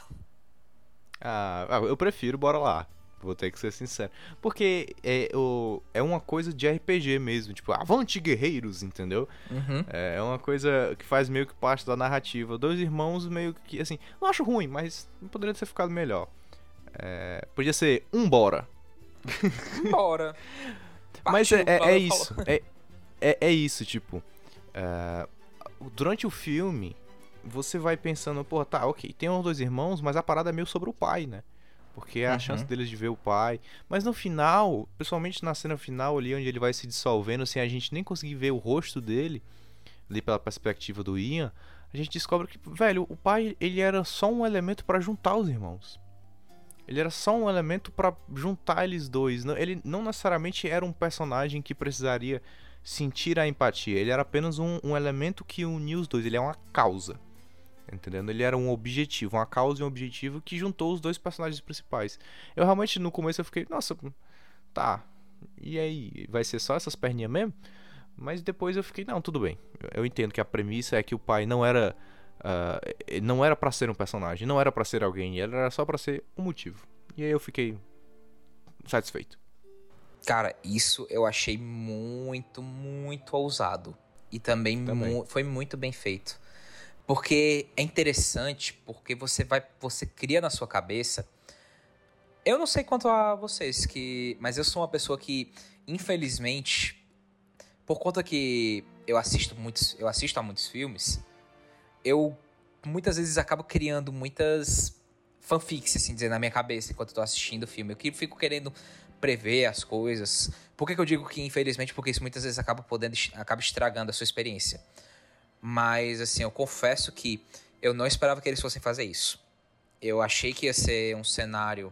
Speaker 3: Ah, ah, eu prefiro Bora Lá. Vou ter que ser sincero. Porque é, o, é uma coisa de RPG mesmo. Tipo, avante guerreiros, entendeu?
Speaker 4: Uhum.
Speaker 3: É, é uma coisa que faz meio que parte da narrativa. Dois irmãos meio que, assim... Não acho ruim, mas poderia ter ficado melhor. É, podia ser um bora.
Speaker 4: Bora.
Speaker 3: mas é, é, é isso. É, é, é, isso, tipo... Uh, durante o filme, você vai pensando, pô, tá, ok, tem os dois irmãos, mas a parada é meio sobre o pai, né? Porque é a uhum. chance deles de ver o pai. Mas no final, pessoalmente na cena final ali, onde ele vai se dissolvendo, sem a gente nem conseguir ver o rosto dele, ali pela perspectiva do Ian, a gente descobre que, velho, o pai, ele era só um elemento para juntar os irmãos. Ele era só um elemento para juntar eles dois. Ele não necessariamente era um personagem que precisaria sentir a empatia. Ele era apenas um, um elemento que unia os dois. Ele é uma causa. Entendendo? Ele era um objetivo, uma causa e um objetivo que juntou os dois personagens principais. Eu realmente no começo eu fiquei, nossa, tá. E aí, vai ser só essas perninhas mesmo? Mas depois eu fiquei, não, tudo bem. Eu entendo que a premissa é que o pai não era uh, não era para ser um personagem, não era para ser alguém, era só para ser um motivo. E aí eu fiquei satisfeito.
Speaker 4: Cara, isso eu achei muito, muito ousado. E também, também. Mu foi muito bem feito. Porque é interessante, porque você vai. Você cria na sua cabeça. Eu não sei quanto a vocês, que. Mas eu sou uma pessoa que, infelizmente, por conta que eu assisto muitos. Eu assisto a muitos filmes, eu muitas vezes acabo criando muitas fanfics, assim dizer, na minha cabeça enquanto eu tô assistindo o filme. Eu fico querendo prever as coisas. Por que, que eu digo que infelizmente? Porque isso muitas vezes acaba podendo acaba estragando a sua experiência. Mas assim, eu confesso que eu não esperava que eles fossem fazer isso. Eu achei que ia ser um cenário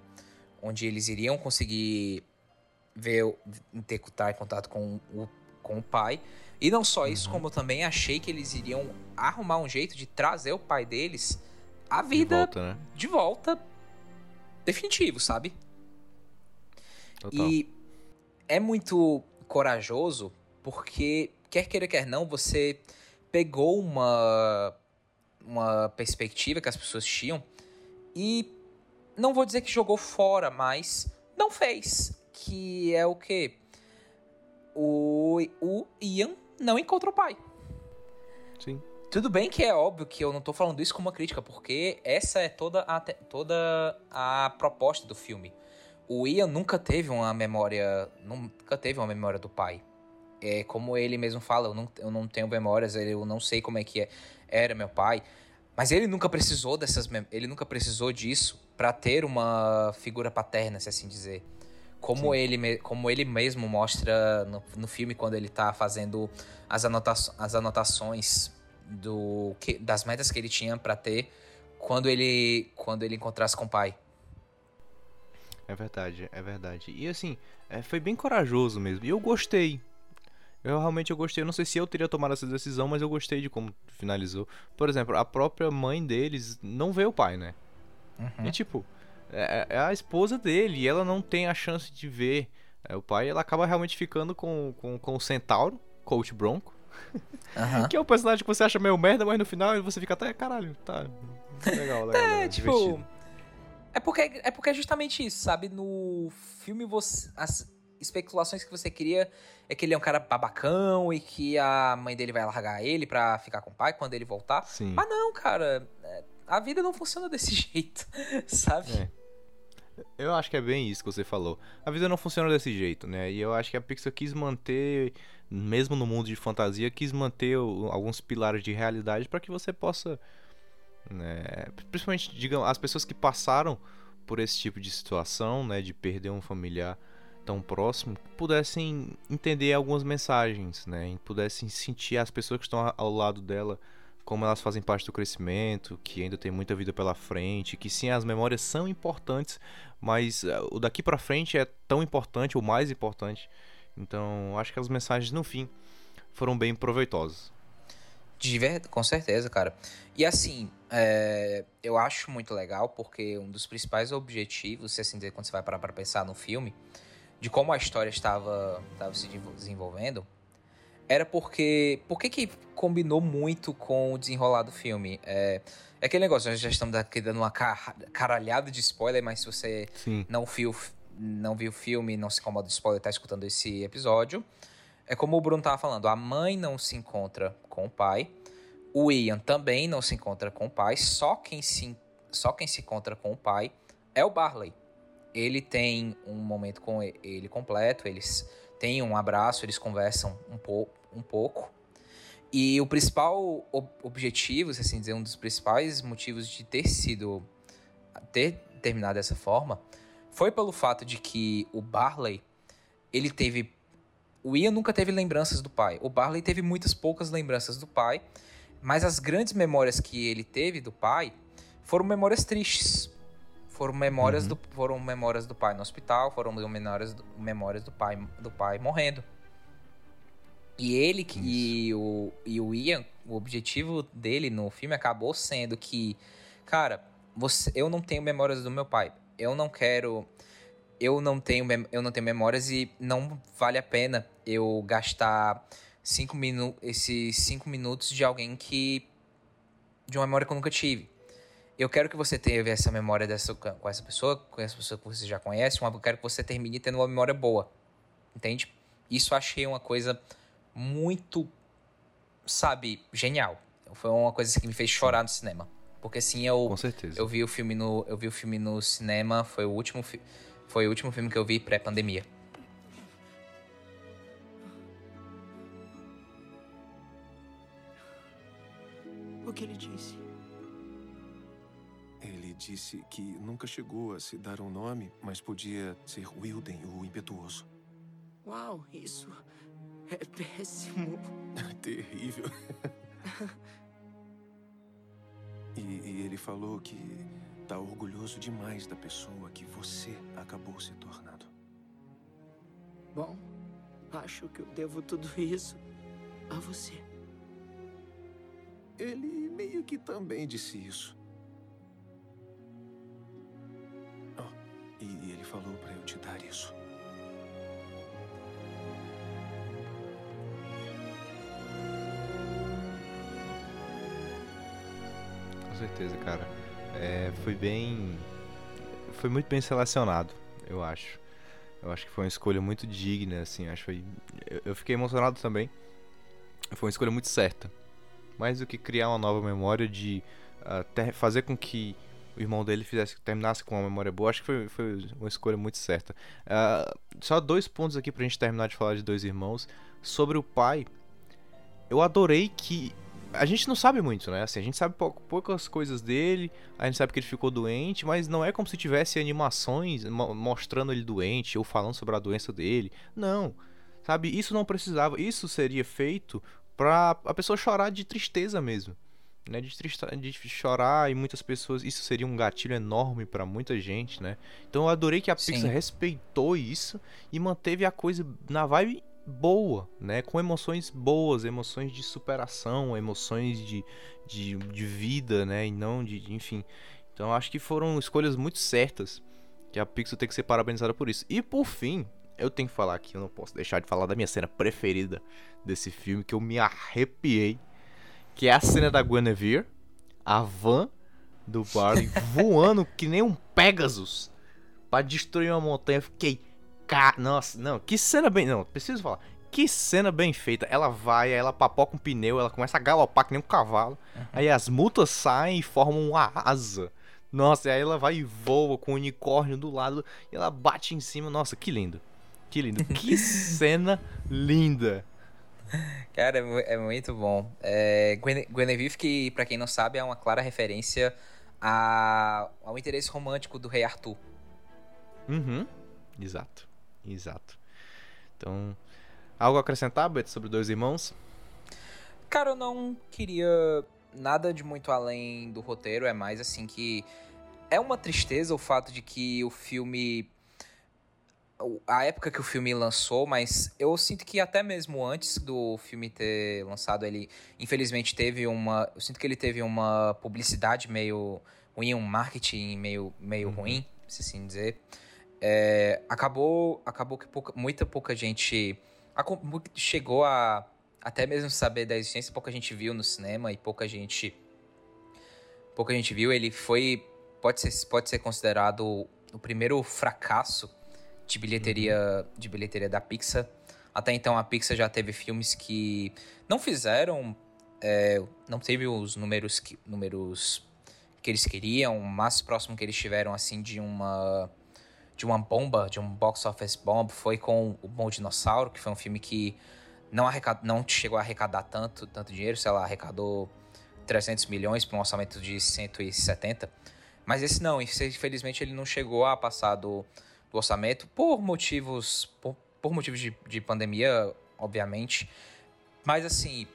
Speaker 4: onde eles iriam conseguir ver, ter estar em contato com o, com o pai. E não só isso, uhum. como eu também achei que eles iriam arrumar um jeito de trazer o pai deles à vida de volta, né? de volta definitivo, sabe?
Speaker 3: Total.
Speaker 4: E é muito corajoso porque, quer queira, quer não, você pegou uma, uma perspectiva que as pessoas tinham e não vou dizer que jogou fora, mas não fez. Que é o que? O, o Ian não encontra o pai.
Speaker 3: Sim.
Speaker 4: Tudo bem que é óbvio que eu não tô falando isso como uma crítica, porque essa é toda a, toda a proposta do filme o Ian nunca teve uma memória, nunca teve uma memória do pai. É como ele mesmo fala, eu não, eu não tenho memórias, eu não sei como é que é, era meu pai. Mas ele nunca precisou dessas, ele nunca precisou disso para ter uma figura paterna, se assim dizer. Como ele, como ele mesmo mostra no, no filme quando ele tá fazendo as, anota as anotações do que, das metas que ele tinha para ter quando ele quando ele encontrasse com o pai.
Speaker 3: É verdade, é verdade. E assim, é, foi bem corajoso mesmo. E eu gostei. Eu realmente eu gostei. Eu não sei se eu teria tomado essa decisão, mas eu gostei de como finalizou. Por exemplo, a própria mãe deles não vê o pai, né?
Speaker 4: Uhum.
Speaker 3: E tipo, é, é, a esposa dele e ela não tem a chance de ver é, o pai. Ela acaba realmente ficando com, com, com o Centauro, Coach Bronco.
Speaker 4: Uhum.
Speaker 3: Que é um personagem que você acha meio merda, mas no final você fica até, caralho, tá. Legal, legal.
Speaker 4: É,
Speaker 3: legal,
Speaker 4: tipo.
Speaker 3: divertido.
Speaker 4: É porque, é porque é justamente isso, sabe? No filme, você, as especulações que você cria é que ele é um cara babacão e que a mãe dele vai largar ele pra ficar com o pai quando ele voltar.
Speaker 3: Sim.
Speaker 4: Mas não, cara. é, A vida não funciona desse jeito, sabe?
Speaker 3: É. Eu acho que é bem isso que você falou. A vida não funciona desse jeito, né? E eu acho que a Pixar quis manter, mesmo no mundo de fantasia, quis manter alguns pilares de realidade para que você possa, né? Principalmente, digamos, as pessoas que passaram por esse tipo de situação, né? De perder um familiar tão próximo, pudessem entender algumas mensagens, né? Pudessem sentir as pessoas que estão ao lado dela como elas fazem parte do crescimento, que ainda tem muita vida pela frente, que sim, as memórias são importantes, mas eh, o daqui pra frente é tão importante, ou mais importante. Então, acho que as mensagens no fim foram bem proveitosas.
Speaker 4: De verdade, com certeza, cara. E assim, é, eu acho muito legal porque um dos principais objetivos, se assim dizer, quando você vai parar pra pensar no filme, de como a história estava, estava se desenvol- desenvolvendo, era porque. Por que que combinou muito com o desenrolar do filme? É, é aquele negócio, nós já estamos aqui dando uma car- caralhada de spoiler, mas se você
Speaker 3: Sim.
Speaker 4: não viu, não viu o filme, não se incomoda de spoiler, tá escutando esse episódio. É como o Bruno tava falando, a mãe não se encontra com o pai, o Ian também não se encontra com o pai, só quem se, só quem se encontra com o pai é o Barley. Ele tem um momento com ele completo, eles têm um abraço, eles conversam um, po um pouco. E o principal ob- objetivo, se assim dizer, um dos principais motivos de ter sido ter terminado dessa forma foi pelo fato de que o Barley ele teve o Ian nunca teve lembranças do pai. O Barley teve muitas poucas lembranças do pai, mas as grandes memórias que ele teve do pai foram memórias tristes. Foram memórias,
Speaker 3: Uhum.
Speaker 4: do, foram memórias do pai no hospital, foram memórias do, memórias do pai do pai morrendo. E ele que e o, e o Ian, o objetivo dele no filme acabou sendo que, cara, você, eu não tenho memórias do meu pai. Eu não quero eu não tenho eu não tenho memórias e não vale a pena eu gastar cinco minu esses cinco minutos de alguém que de uma memória que eu nunca tive. Eu quero que você tenha essa memória dessa, com essa pessoa, com essa pessoa que você já conhece, mas eu quero que você termine tendo uma memória boa. Entende? Isso eu achei uma coisa muito, sabe, genial. Foi uma coisa que me fez chorar no cinema. Porque assim, eu
Speaker 3: Com certeza.
Speaker 4: eu vi o filme no, eu vi o filme no cinema, foi o último, fi- foi o último filme que eu vi pré-pandemia.
Speaker 1: O que ele disse?
Speaker 5: Ele disse que nunca chegou a se dar um nome, mas podia ser Wilden, o impetuoso.
Speaker 1: Uau, isso é péssimo.
Speaker 5: Terrível. e, e ele falou que tá orgulhoso demais da pessoa que você acabou se tornando.
Speaker 1: Bom, acho que eu devo tudo isso a você.
Speaker 5: Ele meio que também disse isso. Oh, e, e ele falou pra eu te dar isso.
Speaker 3: Com certeza, cara. É, foi bem. Foi muito bem selecionado, eu acho. Eu acho que foi uma escolha muito digna, assim. Acho foi... eu, eu fiquei emocionado também. Foi uma escolha muito certa. Mais do que criar uma nova memória de ah, ter- fazer com que o irmão dele fizesse, terminasse com uma memória boa, acho que foi, foi uma escolha muito certa. Ah, só dois pontos aqui pra gente terminar de falar de dois irmãos. Sobre o pai, eu adorei que a gente não sabe muito, né? Assim, a gente sabe pou- poucas coisas dele, a gente sabe que ele ficou doente, mas não é como se tivesse animações mo- mostrando ele doente ou falando sobre a doença dele. Não. Sabe, isso não precisava. Isso seria feito pra a pessoa chorar de tristeza mesmo. né, de, trista, de chorar e muitas pessoas, isso seria um gatilho enorme para muita gente, né? Então eu adorei que a
Speaker 4: Sim.
Speaker 3: Pixar respeitou isso e manteve a coisa na vibe boa, né? Com emoções boas, emoções de superação, emoções de, de, de vida, né? E não de, de- enfim. Então acho que foram escolhas muito certas que a Pixar tem que ser parabenizada por isso. E por fim, eu tenho que falar aqui, eu não posso deixar de falar da minha cena preferida desse filme, que eu me arrepiei, que é a cena da Guinevere, a van do Barley voando que nem um Pegasus pra destruir uma montanha. Eu Fiquei, ca... nossa, não, que cena bem, não, preciso falar. Que cena bem feita. Ela vai, ela papoca um pneu, ela começa a galopar que nem um cavalo. Aí as multas saem e formam uma asa. Nossa, e aí ela vai e voa com o unicórnio do lado e ela bate em cima. Nossa, que lindo. Que lindo. Que cena linda.
Speaker 4: Cara, é é muito bom. É, Gwen- Guinevere, que pra quem não sabe, é uma clara referência a- ao interesse romântico do rei Arthur.
Speaker 3: Uhum. Exato. Exato. Então, algo a acrescentar, Beto, sobre Dois Irmãos?
Speaker 4: Cara, eu não queria nada de muito além do roteiro, é mais assim que é uma tristeza o fato de que o filme a época que o filme lançou, mas eu sinto que até mesmo antes do filme ter lançado, ele infelizmente teve uma, eu sinto que ele teve uma publicidade meio ruim, um marketing meio meio ruim, se assim dizer. É, acabou, acabou que pouca- muita pouca gente chegou a até mesmo saber da existência, pouca gente viu no cinema e pouca gente pouca gente viu. Ele foi pode ser pode ser considerado o primeiro fracasso de bilheteria de bilheteria da Pixar. Até então a Pixar já teve filmes que não fizeram é, não teve os números que números que eles queriam, o mais próximo que eles tiveram assim de uma de uma bomba, de um box office bomb, foi com o Bom Dinossauro, que foi um filme que não, arrecad... não chegou a arrecadar tanto, tanto dinheiro, sei lá, arrecadou 300 milhões para um orçamento de 170. Mas esse não, infelizmente ele não chegou a passar do, do orçamento por motivos por, por motivos de, de pandemia, obviamente. Mas assim,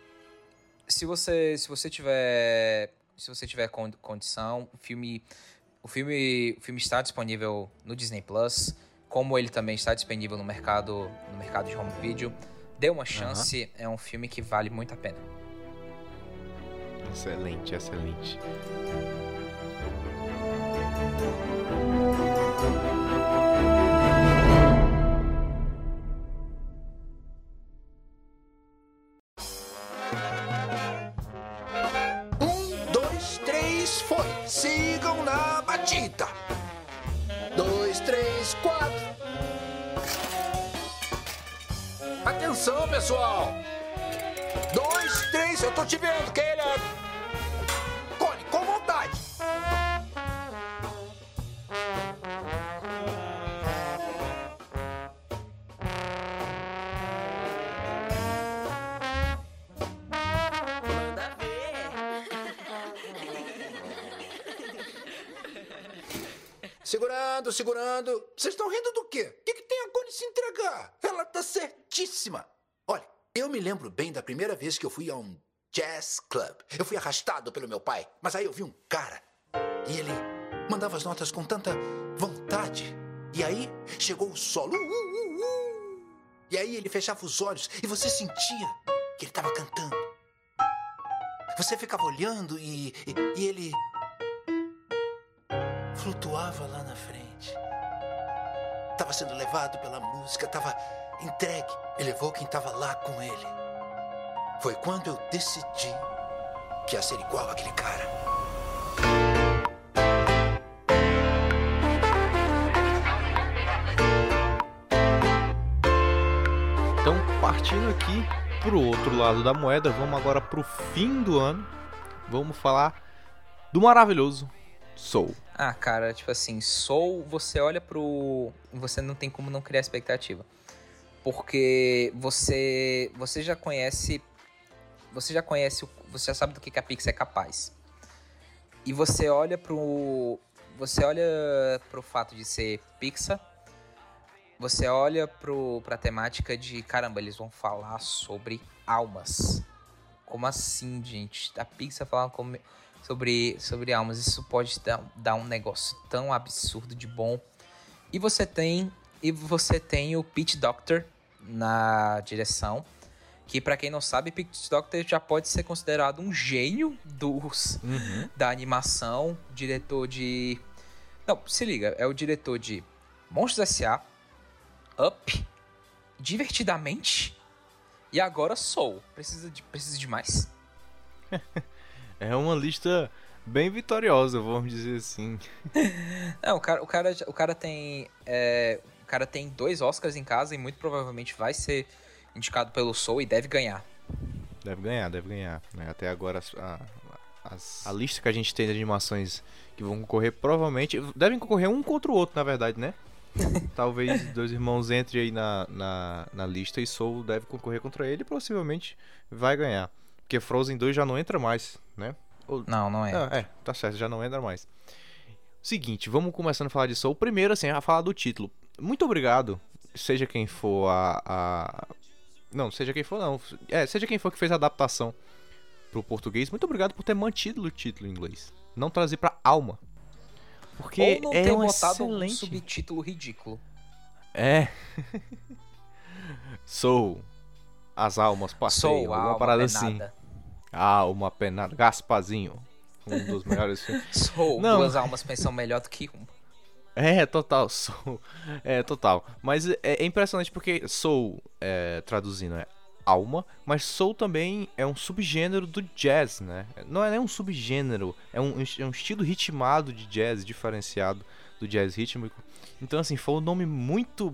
Speaker 4: se você se você tiver se você tiver con- condição, o filme o filme o filme está disponível no Disney Plus, como ele também está disponível no mercado no mercado de home video. Dê uma chance, é um filme que vale muito a pena.
Speaker 3: Excelente, excelente.
Speaker 6: Pessoal. Dois, três, eu tô te vendo, Keira. Cone, com vontade.
Speaker 1: Manda ver.
Speaker 6: Segurando, segurando. Vocês estão rindo do quê? O que, que tem a Cone se entregar? Ela tá certíssima. Eu me lembro bem da primeira vez que eu fui a um jazz club. Eu fui arrastado pelo meu pai, mas aí eu vi um cara. E ele mandava as notas com tanta vontade. E aí chegou o solo. Uh, uh, uh, uh. E aí ele fechava os olhos e você sentia que ele estava cantando. Você ficava olhando e, e, e ele flutuava lá na frente. Tava sendo levado pela música, tava entregue. Ele levou quem tava lá com ele. Foi quando eu decidi que ia ser igual àquele cara.
Speaker 3: Então, partindo aqui pro outro lado da moeda, vamos agora pro fim do ano. Vamos falar do maravilhoso Soul.
Speaker 4: Ah, cara, tipo assim, Soul, você olha pro. Você não tem como não criar expectativa. Porque você. Você já conhece. Você já conhece. Você já sabe do que que a Pixar é capaz. E você olha pro. Você olha pro fato de ser Pixar. Você olha pro, pra temática de caramba, eles vão falar sobre almas. como assim, gente? A Pixar falando com- sobre, sobre almas. Isso pode dar, dar um negócio tão absurdo de bom. E você tem. E você tem o Pete Doctor na direção. Que pra quem não sabe, Pete Doctor já pode ser considerado um gênio dos, da animação. Diretor de. Não, se liga, é o diretor de Monstros S.A., Up, Divertidamente e agora Soul. Precisa de, precisa de mais?
Speaker 3: É uma lista bem vitoriosa, vamos dizer assim.
Speaker 4: Não, o cara, o cara, o cara tem. é, cara tem dois Oscars em casa e muito provavelmente vai ser indicado pelo Soul e deve ganhar.
Speaker 3: Deve ganhar, deve ganhar. né? Até agora as- a, as- a lista que a gente tem de animações que vão concorrer provavelmente. Devem concorrer um contra o outro, na verdade, né? Talvez dois irmãos entrem aí na, na, na lista e Soul deve concorrer contra ele e possivelmente vai ganhar. Porque Frozen 2 já não entra mais, né? Ou-
Speaker 4: Não, não é.
Speaker 3: Ah, é, tá certo, já não entra mais. Seguinte, vamos começando a falar de Soul. Primeiro, assim, a falar do título. Muito obrigado, seja quem for a, a- Não, seja quem for, não. É, seja quem for que fez a adaptação pro português, muito obrigado por ter mantido o título em inglês. Não trazer pra alma. Porque
Speaker 4: Ou não
Speaker 3: é
Speaker 4: ter
Speaker 3: um
Speaker 4: botado um
Speaker 3: excelente...
Speaker 4: subtítulo ridículo.
Speaker 3: É. Soul. As almas passeiam.
Speaker 4: Soul,
Speaker 3: alguma
Speaker 4: alma,
Speaker 3: parada assim.
Speaker 4: penada.
Speaker 3: Alma penada. Gaspazinho. Um dos melhores filmes.
Speaker 4: Soul,
Speaker 3: Não.
Speaker 4: duas almas pensam melhor do que uma.
Speaker 3: É, total, Soul. É, total. Mas é, é impressionante porque Soul, é, traduzindo, é alma, mas Soul também é um subgênero do jazz, né? Não é nem um subgênero, é um, é um estilo ritmado de jazz, diferenciado do jazz rítmico. Então, assim, foi um nome muito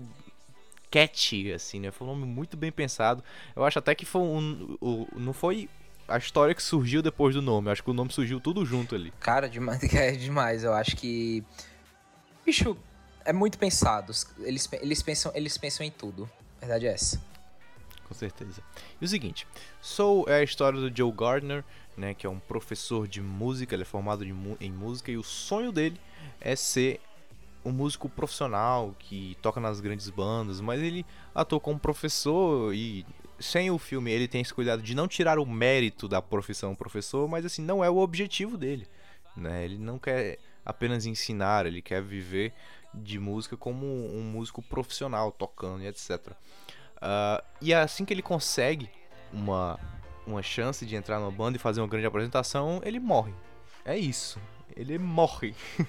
Speaker 3: catchy, assim, né? Foi um nome muito bem pensado. Eu acho até que foi um... o- não foi a história que surgiu depois do nome, acho que o nome surgiu tudo junto ali.
Speaker 4: Cara, demais, é demais. Eu acho que. Bicho, é muito pensado. Eles, eles, pensam, eles pensam em tudo. A verdade é essa.
Speaker 3: Com certeza. E o seguinte, Soul é a história do Joe Gardner, né, que é um professor de música, ele é formado em música e o sonho dele é ser um músico profissional que toca nas grandes bandas, mas ele atua como professor e sem o filme ele tem esse cuidado de não tirar o mérito da profissão professor, mas assim não é o objetivo dele, né? Ele não quer apenas ensinar, ele quer viver de música como um músico profissional, tocando e etc. Ah, e assim que ele consegue uma, uma chance de entrar numa banda e fazer uma grande apresentação, ele morre. É isso. Ele morre.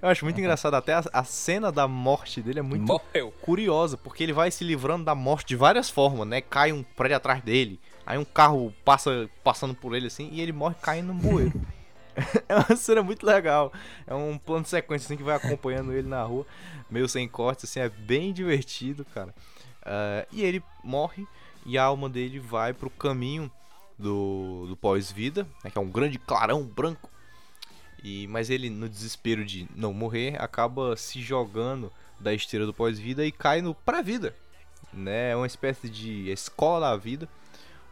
Speaker 3: Eu acho muito engraçado, até a, a cena da morte dele é muito
Speaker 4: Morreu.
Speaker 3: curiosa, porque ele vai se livrando da morte de várias formas, né? Cai um prédio atrás dele, aí um carro passa passando por ele assim, e ele morre caindo no bueiro. é uma cena muito legal. É um plano de sequência assim que vai acompanhando ele na rua, meio sem cortes, assim, é bem divertido, cara. Ah, e ele morre e a alma dele vai pro caminho do, do pós-vida, né, que é um grande clarão branco. E, mas ele, no desespero de não morrer, acaba se jogando da esteira do pós-vida e cai no pré-vida. Né? É uma espécie de escola da vida,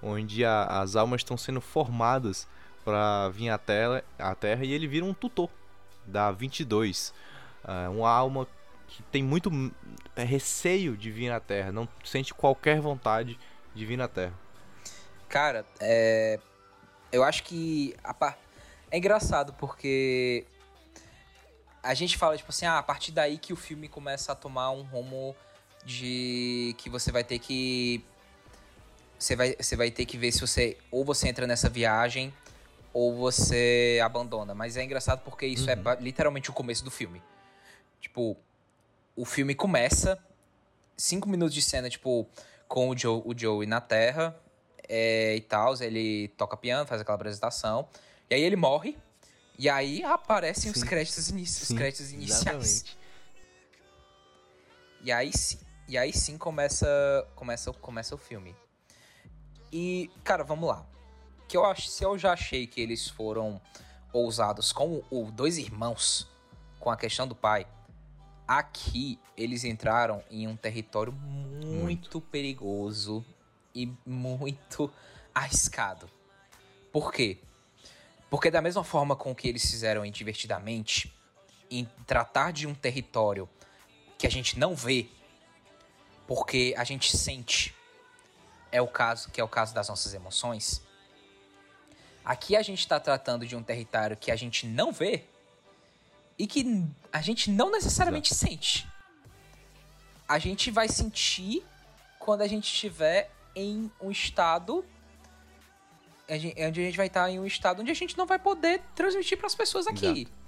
Speaker 3: onde a- as almas estão sendo formadas para vir à terra, à terra e ele vira um tutor da 22. Ah, uma alma que tem muito é, receio de vir à terra, não sente qualquer vontade de vir à terra.
Speaker 4: Cara, é. Eu acho que. É engraçado porque. A gente fala, tipo assim, ah, a partir daí que o filme começa a tomar um rumo de que você vai ter que. Você vai, você vai ter que ver se você. Ou você entra nessa viagem, ou você abandona. Mas é engraçado porque isso é ba- literalmente o começo do filme. Tipo, o filme começa. Cinco minutos de cena, tipo, com o Joe, o Joey na Terra é, e tal. Ele toca piano, faz aquela apresentação. E aí ele morre. E aí aparecem os
Speaker 3: Sim.
Speaker 4: créditos, inici- os créditos iniciais.
Speaker 3: exatamente.
Speaker 4: E aí, sim- e aí sim começa, começa, começa o filme. E, cara, vamos lá. Que eu acho, se eu já achei que eles foram ousados com o, o dois irmãos, com a questão do pai, aqui eles entraram em um território muito, perigoso e muito arriscado. Por quê? Porque da mesma forma com que eles fizeram em Divertidamente, em tratar de um território que a gente não vê, porque a gente sente, é o caso que é o caso das nossas emoções. Aqui a gente tá tratando de um território que a gente não vê e que a gente não necessariamente Exato. sente. A gente vai sentir quando a gente estiver em um estado onde a gente vai estar em um estado onde a gente não vai poder transmitir para as pessoas aqui. Exato.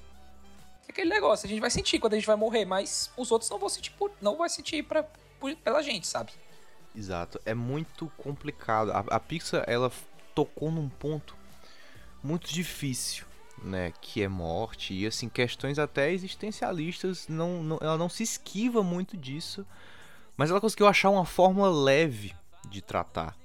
Speaker 4: É aquele negócio, a gente vai sentir quando a gente vai morrer, mas os outros não vão sentir por, não vai sentir pra, por, pela gente, sabe?
Speaker 3: Exato, é muito complicado. A, a Pixar ela tocou num ponto muito difícil, né, que é morte e assim questões até existencialistas, não, não ela não se esquiva muito disso, mas ela conseguiu achar uma fórmula leve de tratar.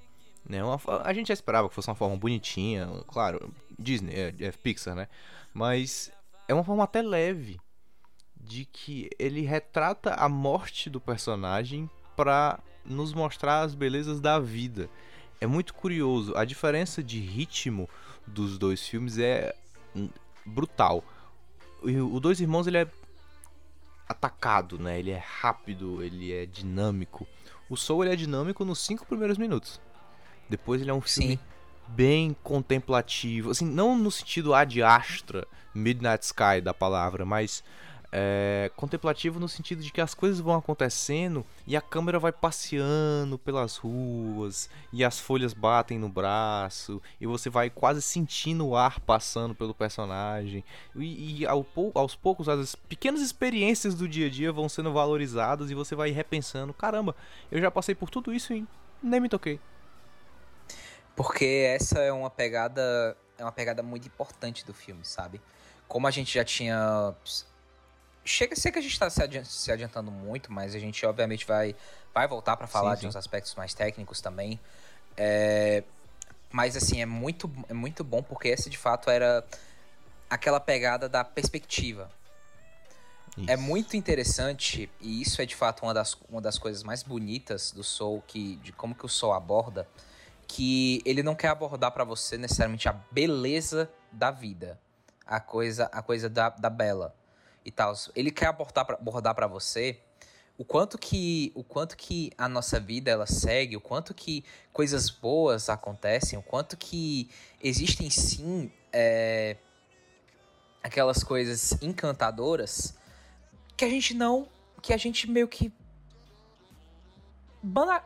Speaker 3: Né? Uma, a gente já esperava que fosse uma forma bonitinha, claro, Disney, é, é Pixar, né? Mas é uma forma até leve de que ele retrata a morte do personagem para nos mostrar as belezas da vida. É muito curioso, a diferença de ritmo dos dois filmes é brutal. O Dois Irmãos ele é atacado, né? Ele é rápido, ele é dinâmico. O Soul ele é dinâmico nos cinco primeiros minutos. Depois ele é um filme Sim. bem contemplativo, assim, não no sentido ad astra, Midnight Sky da palavra, mas é, contemplativo no sentido de que as coisas vão acontecendo e a câmera vai passeando pelas ruas e as folhas batem no braço e você vai quase sentindo o ar passando pelo personagem. E, e ao, aos poucos as pequenas experiências do dia a dia vão sendo valorizadas e você vai repensando caramba eu já passei por tudo isso e nem me toquei.
Speaker 4: Porque essa é uma pegada é uma pegada muito importante do filme sabe? Como a gente já tinha chega a ser que a gente está se adiantando muito, mas a gente obviamente vai, vai voltar para falar sim, sim. de uns aspectos mais técnicos também. É, mas assim, é muito, é muito bom porque esse de fato era aquela pegada da perspectiva. É isso. É muito interessante, e isso é de fato uma das, uma das coisas mais bonitas do Soul, que, de como que o Soul aborda, que ele não quer abordar para você necessariamente a beleza da vida, a coisa, a coisa da, da bela e tal. Ele quer abordar pra, abordar para você o quanto que o quanto que a nossa vida ela segue, o quanto que coisas boas acontecem, o quanto que existem sim é, aquelas coisas encantadoras que a gente não, que a gente meio que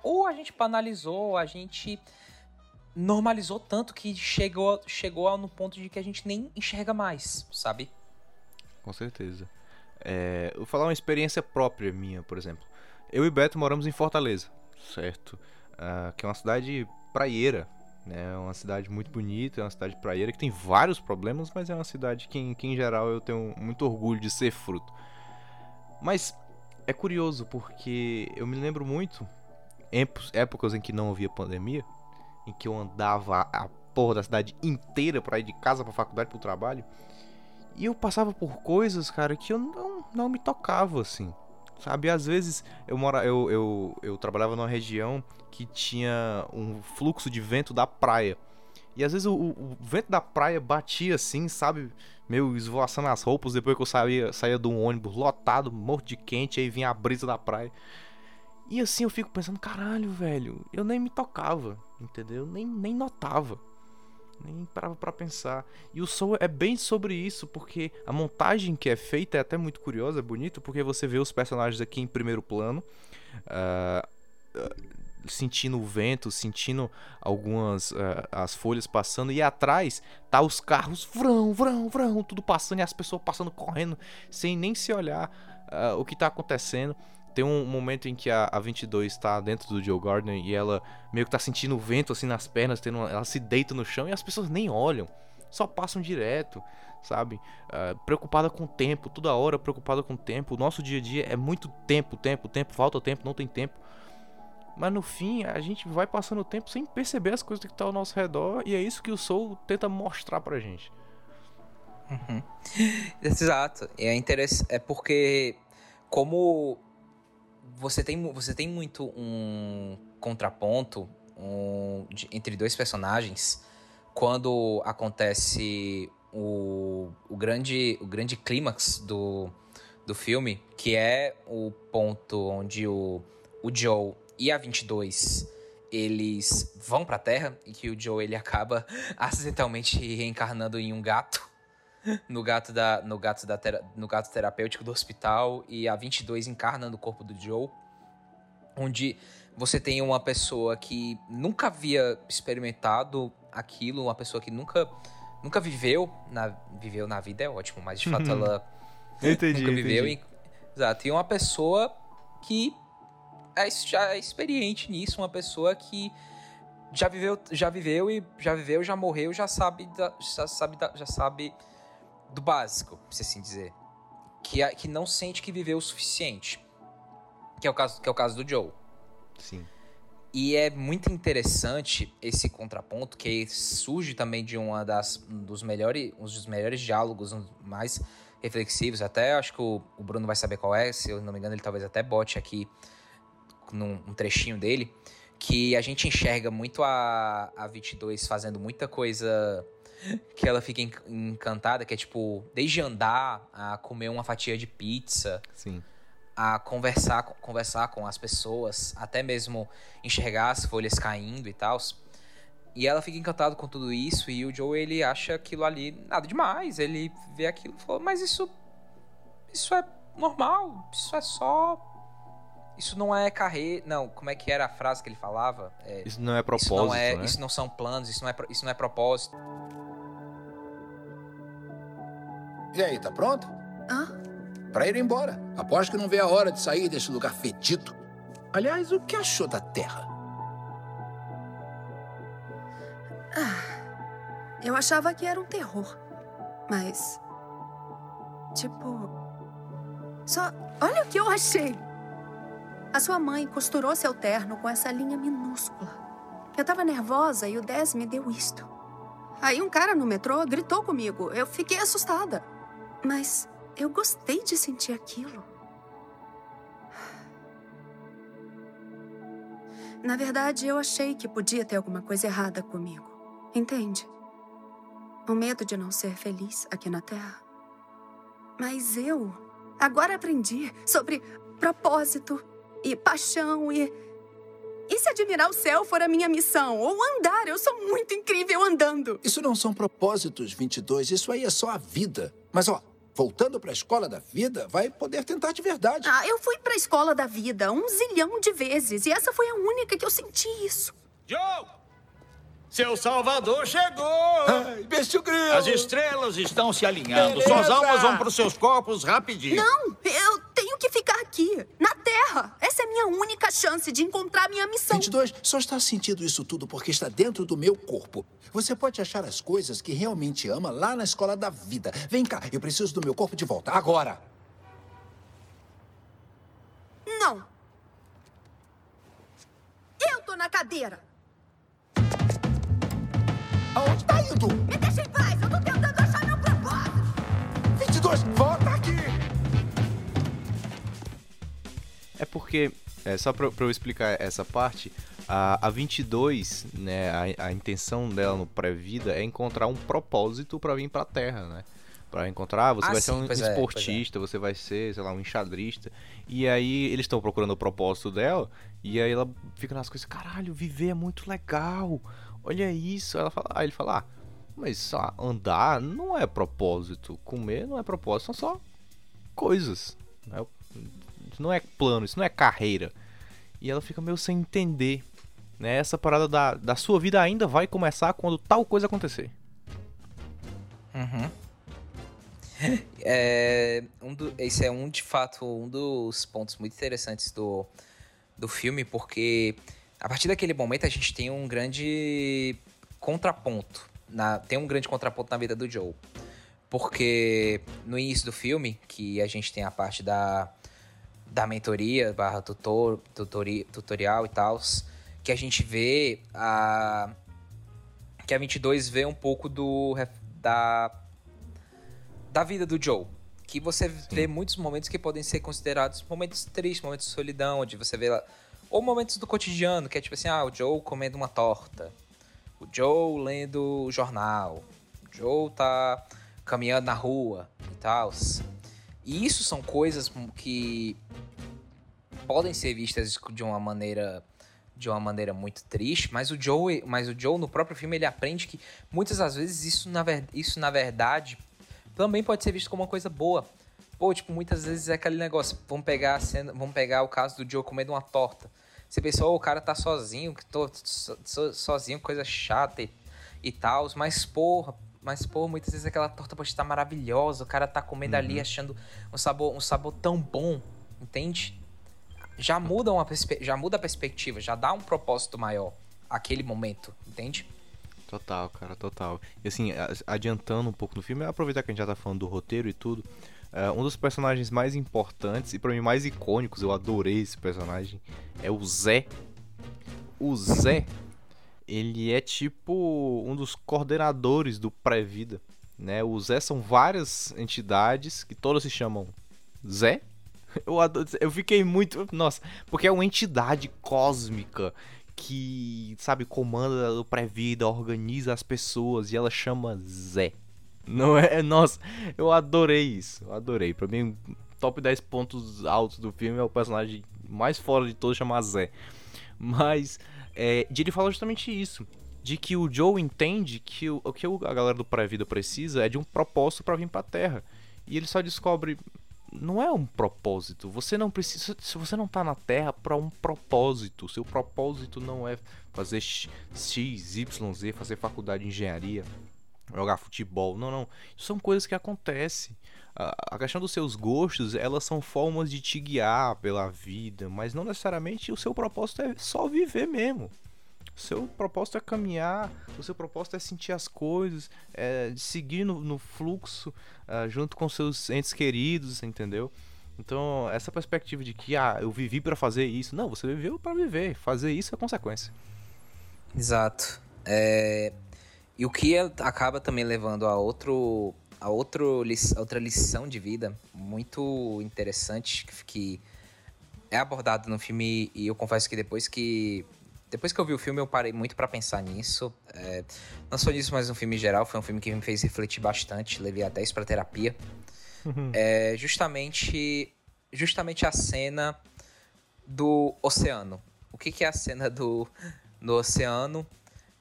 Speaker 4: ou a gente banalizou, a gente normalizou tanto que chegou chegou no ponto de que a gente nem enxerga mais, sabe?
Speaker 3: Com certeza. É, vou falar uma experiência própria minha, por exemplo. Eu e Beto moramos em Fortaleza, certo? Uh, que é uma cidade praieira, né? É uma cidade muito bonita, é uma cidade praieira que tem vários problemas, mas é uma cidade que, que em geral eu tenho muito orgulho de ser fruto. Mas é curioso porque eu me lembro muito épocas em que não havia pandemia, em que eu andava a porra da cidade inteira para ir de casa para faculdade para o trabalho. E eu passava por coisas, cara, que eu não, não me tocava, assim. Sabe, às vezes eu, mora, eu, eu, eu trabalhava numa região que tinha um fluxo de vento da praia. E às vezes o, o, vento da praia batia assim, sabe? Meio esvoaçando as roupas depois que eu saía, saía de um ônibus lotado, morto de quente, aí vinha a brisa da praia. E assim eu fico pensando, caralho, velho, eu nem me tocava, entendeu? Nem, nem notava nem parava para pensar. E o Soul é bem sobre isso, porque a montagem que é feita é até muito curiosa, é bonito, porque você vê os personagens aqui em primeiro plano, uh, uh, sentindo o vento, sentindo algumas uh, as folhas passando, e atrás tá os carros vrão, vrão, vrão, tudo passando, e as pessoas passando correndo, sem nem se olhar o que tá acontecendo. Tem um momento em que a, a 22 está dentro do Joe Gardner e ela meio que tá sentindo o vento assim nas pernas, tendo uma, ela se deita no chão e as pessoas nem olham, só passam direto, sabe? Uh, preocupada com o tempo, toda hora preocupada com o tempo. O nosso dia a dia é muito tempo, tempo, tempo, falta tempo, não tem tempo. Mas no fim, a gente vai passando o tempo sem perceber as coisas que estão ao nosso redor e é isso que o Soul tenta mostrar pra gente.
Speaker 4: Uhum. Exato. É interessante. É porque, como você tem, você tem muito um contraponto um, de, entre dois personagens quando acontece o, o grande, o grande clímax do, do filme, que é o ponto onde o, o Joe e a 22 eles vão pra Terra e que o Joe ele acaba acidentalmente reencarnando em um gato. No gato, da, no, gato da no gato terapêutico do hospital. E a 22 encarna no corpo do Joe. Onde você tem uma pessoa que nunca havia experimentado aquilo, uma pessoa que nunca, nunca viveu na, viveu na vida, é ótimo, mas de fato ela
Speaker 3: entendi,
Speaker 4: nunca viveu.
Speaker 3: entendi.
Speaker 4: E, exato, e uma pessoa que é, já é experiente nisso, uma pessoa que já viveu, já viveu e já viveu, já morreu, já sabe, da, já sabe, da, já sabe do básico, se assim dizer, que, que não sente que viveu o suficiente, que é o caso, que é o caso do Joe.
Speaker 3: Sim.
Speaker 4: E é muito interessante esse contraponto que surge também de uma das um dos melhores, um dos melhores diálogos, mais reflexivos. Até acho que o, o Bruno vai saber qual é, se eu não me engano, ele talvez até bote aqui num um trechinho dele, que a gente enxerga muito a, a 22 fazendo muita coisa que ela fica encantada, que é tipo, desde andar a comer uma fatia de pizza.
Speaker 3: Sim
Speaker 4: a conversar, conversar com as pessoas, até mesmo enxergar as folhas caindo e tal. E ela fica encantada com tudo isso e o Joe ele acha aquilo ali nada demais. Ele vê aquilo e fala, mas isso isso é normal, isso é só isso não é carreira, não, como é que era a frase que ele falava?
Speaker 3: É, isso não é propósito,
Speaker 4: isso não é,
Speaker 3: né?
Speaker 4: isso não são planos, isso não é isso não é propósito.
Speaker 6: E aí, tá pronto?
Speaker 7: Hã?
Speaker 6: para ir embora. Aposto que não vê a hora de sair desse lugar fedido. Aliás, o que achou da Terra?
Speaker 7: Ah, eu achava que era um terror. Mas. Tipo. Só. Olha o que eu achei! A sua mãe costurou seu terno com essa linha minúscula. Eu tava nervosa e o Dez me deu isto. Aí um cara no metrô gritou comigo. Eu fiquei assustada. Mas eu gostei de sentir aquilo. Na verdade, eu achei que podia ter alguma coisa errada comigo. Entende? O medo de não ser feliz aqui na Terra. Mas eu agora aprendi sobre propósito e paixão e. E se admirar o céu for a minha missão? Ou andar? Eu sou muito incrível andando.
Speaker 6: Isso não são propósitos, 22. Isso aí é só a vida. Mas, ó, voltando para a escola da vida, vai poder tentar de verdade.
Speaker 7: Ah, eu fui para a escola da vida um zilhão de vezes e essa foi a única que eu senti isso.
Speaker 8: Joe! Seu Salvador chegou!
Speaker 6: Ai, bicho grilo!
Speaker 8: As estrelas estão se alinhando. Beleza. Suas almas vão para os seus corpos rapidinho.
Speaker 7: Não, eu tenho que ficar aqui, na Terra. Essa é a minha única chance de encontrar minha missão.
Speaker 6: 22, só está sentindo isso tudo porque está dentro do meu corpo. Você pode achar as coisas que realmente ama lá na escola da vida. Vem cá, eu preciso do meu corpo de volta, agora.
Speaker 7: Não. Eu tô na cadeira.
Speaker 6: Aonde tá indo?
Speaker 7: Me deixa em paz, eu tô tentando achar meu propósito.
Speaker 6: 22, volta aqui!
Speaker 3: É porque, é, só pra, pra eu explicar essa parte, a, a 22, né, a, a intenção dela no pré-vida é encontrar um propósito para vir pra Terra, né? Pra encontrar, você
Speaker 4: Ah,
Speaker 3: vai
Speaker 4: sim,
Speaker 3: ser um
Speaker 4: pois é,
Speaker 3: esportista, você vai ser, sei lá, um enxadrista. E aí eles estão procurando o propósito dela, e aí ela fica nas coisas, caralho, viver é muito legal. Olha isso. Ela fala, aí ele fala, ah, mas só andar não é propósito, comer não é propósito, são só coisas. Né? Isso não é plano, isso não é carreira. E ela fica meio sem entender. Né? Essa parada da, da sua vida ainda vai começar quando tal coisa acontecer.
Speaker 4: Uhum. É, um do, esse é um, de fato, um dos pontos muito interessantes do, do filme, porque a partir daquele momento a gente tem um grande contraponto. Na, tem um grande contraponto na vida do Joe. Porque no início do filme, que a gente tem a parte da, da mentoria, barra tutor, tutori, tutorial e tal, que a gente vê a. Que a 22 vê um pouco do. da da vida do Joe. Que você vê muitos momentos que podem ser considerados momentos tristes, momentos de solidão, onde você vê. Ou momentos do cotidiano, que é tipo assim, ah, o Joe comendo uma torta. O Joe lendo o jornal. O Joe tá caminhando na rua e tal. E isso são coisas que podem ser vistas de uma maneira de uma maneira muito triste, mas o Joe, mas o Joe no próprio filme ele aprende que muitas das vezes isso na, ver, isso na verdade também pode ser visto como uma coisa boa. Pô, tipo, muitas vezes é aquele negócio, vamos pegar a cena, vamos pegar o caso do Joe comendo uma torta. Você pensou, oh, o cara tá sozinho, que tô so, so, sozinho, coisa chata e, e tal, mas porra, mas pô, muitas vezes aquela torta pode estar maravilhosa, o cara tá comendo uhum. ali achando um sabor, um sabor tão bom, entende? Já muda uma já muda a perspectiva, já dá um propósito maior aquele momento, entende?
Speaker 3: Total, cara, total. E assim, adiantando um pouco no filme, aproveitar que a gente já tá falando do roteiro e tudo. Uh, um dos personagens mais importantes e para mim mais icônicos, eu adorei esse personagem, é o Zé. O Zé, ele é tipo um dos coordenadores do pré-vida, né? O Zé são várias entidades que todas se chamam Zé. Eu, adoro, eu fiquei muito, nossa, porque é uma entidade cósmica que, sabe, comanda o pré-vida, organiza as pessoas e ela chama Zé. Não é? Nossa, eu adorei isso. Eu adorei. Pra mim, top 10 pontos altos do filme é o personagem mais fora de todos, chama Zé. Mas, é, ele fala justamente isso. De que o Joe entende que o, o que a galera do pré-vida precisa é de um propósito para vir pra Terra. E ele só descobre, não é um propósito. Você não precisa. Se você não tá na Terra para um propósito, seu propósito não é fazer X, Y, Z, fazer faculdade de engenharia, jogar futebol. Não, não. Isso são coisas que acontecem. A, questão dos seus gostos, elas são formas de te guiar pela vida, mas não necessariamente o seu propósito é só viver mesmo. O seu propósito é caminhar, o seu propósito é sentir as coisas, é seguir no, no fluxo uh, junto com seus entes queridos, entendeu? Então, essa perspectiva de que, ah, eu vivi para fazer isso. Não, você viveu para viver. Fazer isso é consequência.
Speaker 4: Exato. É... E o que acaba também levando a outro a outro, outra lição de vida muito interessante que é abordado no filme. E eu confesso que depois que depois que eu vi o filme eu parei muito para pensar nisso. É, não só nisso mas no filme em geral foi um filme que me fez refletir bastante levei até isso para terapia. Uhum. é justamente justamente a cena do oceano. O que, que é a cena do, do oceano?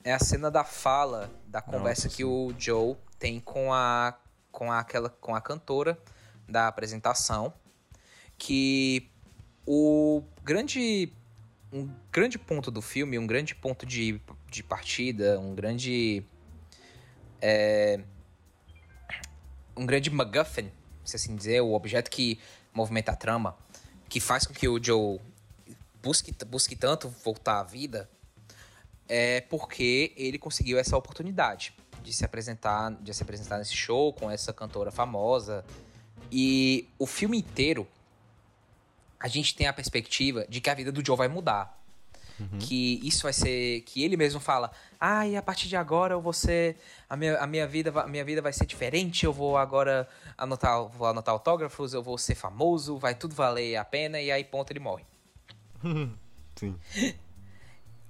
Speaker 4: É a cena da fala da conversa Nossa, que o Joe tem com a com aquela com a cantora da apresentação que o grande um grande ponto do filme, um grande ponto de, de partida, um grande é, um grande MacGuffin, se assim dizer, o objeto que movimenta a trama, que faz com que o Joe busque, busque tanto voltar à vida, é porque ele conseguiu essa oportunidade de se apresentar, de se apresentar nesse show com essa cantora famosa. E o filme inteiro a gente tem a perspectiva de que a vida do Joe vai mudar. Uhum. Que isso vai ser. Que ele mesmo fala. Ah, e a partir de agora eu vou ser. A minha, a minha, vida, a minha vida vai ser diferente. Eu vou agora anotar, vou anotar autógrafos, eu vou ser famoso, vai tudo valer a pena. E aí, ponto, ele morre.
Speaker 3: Sim.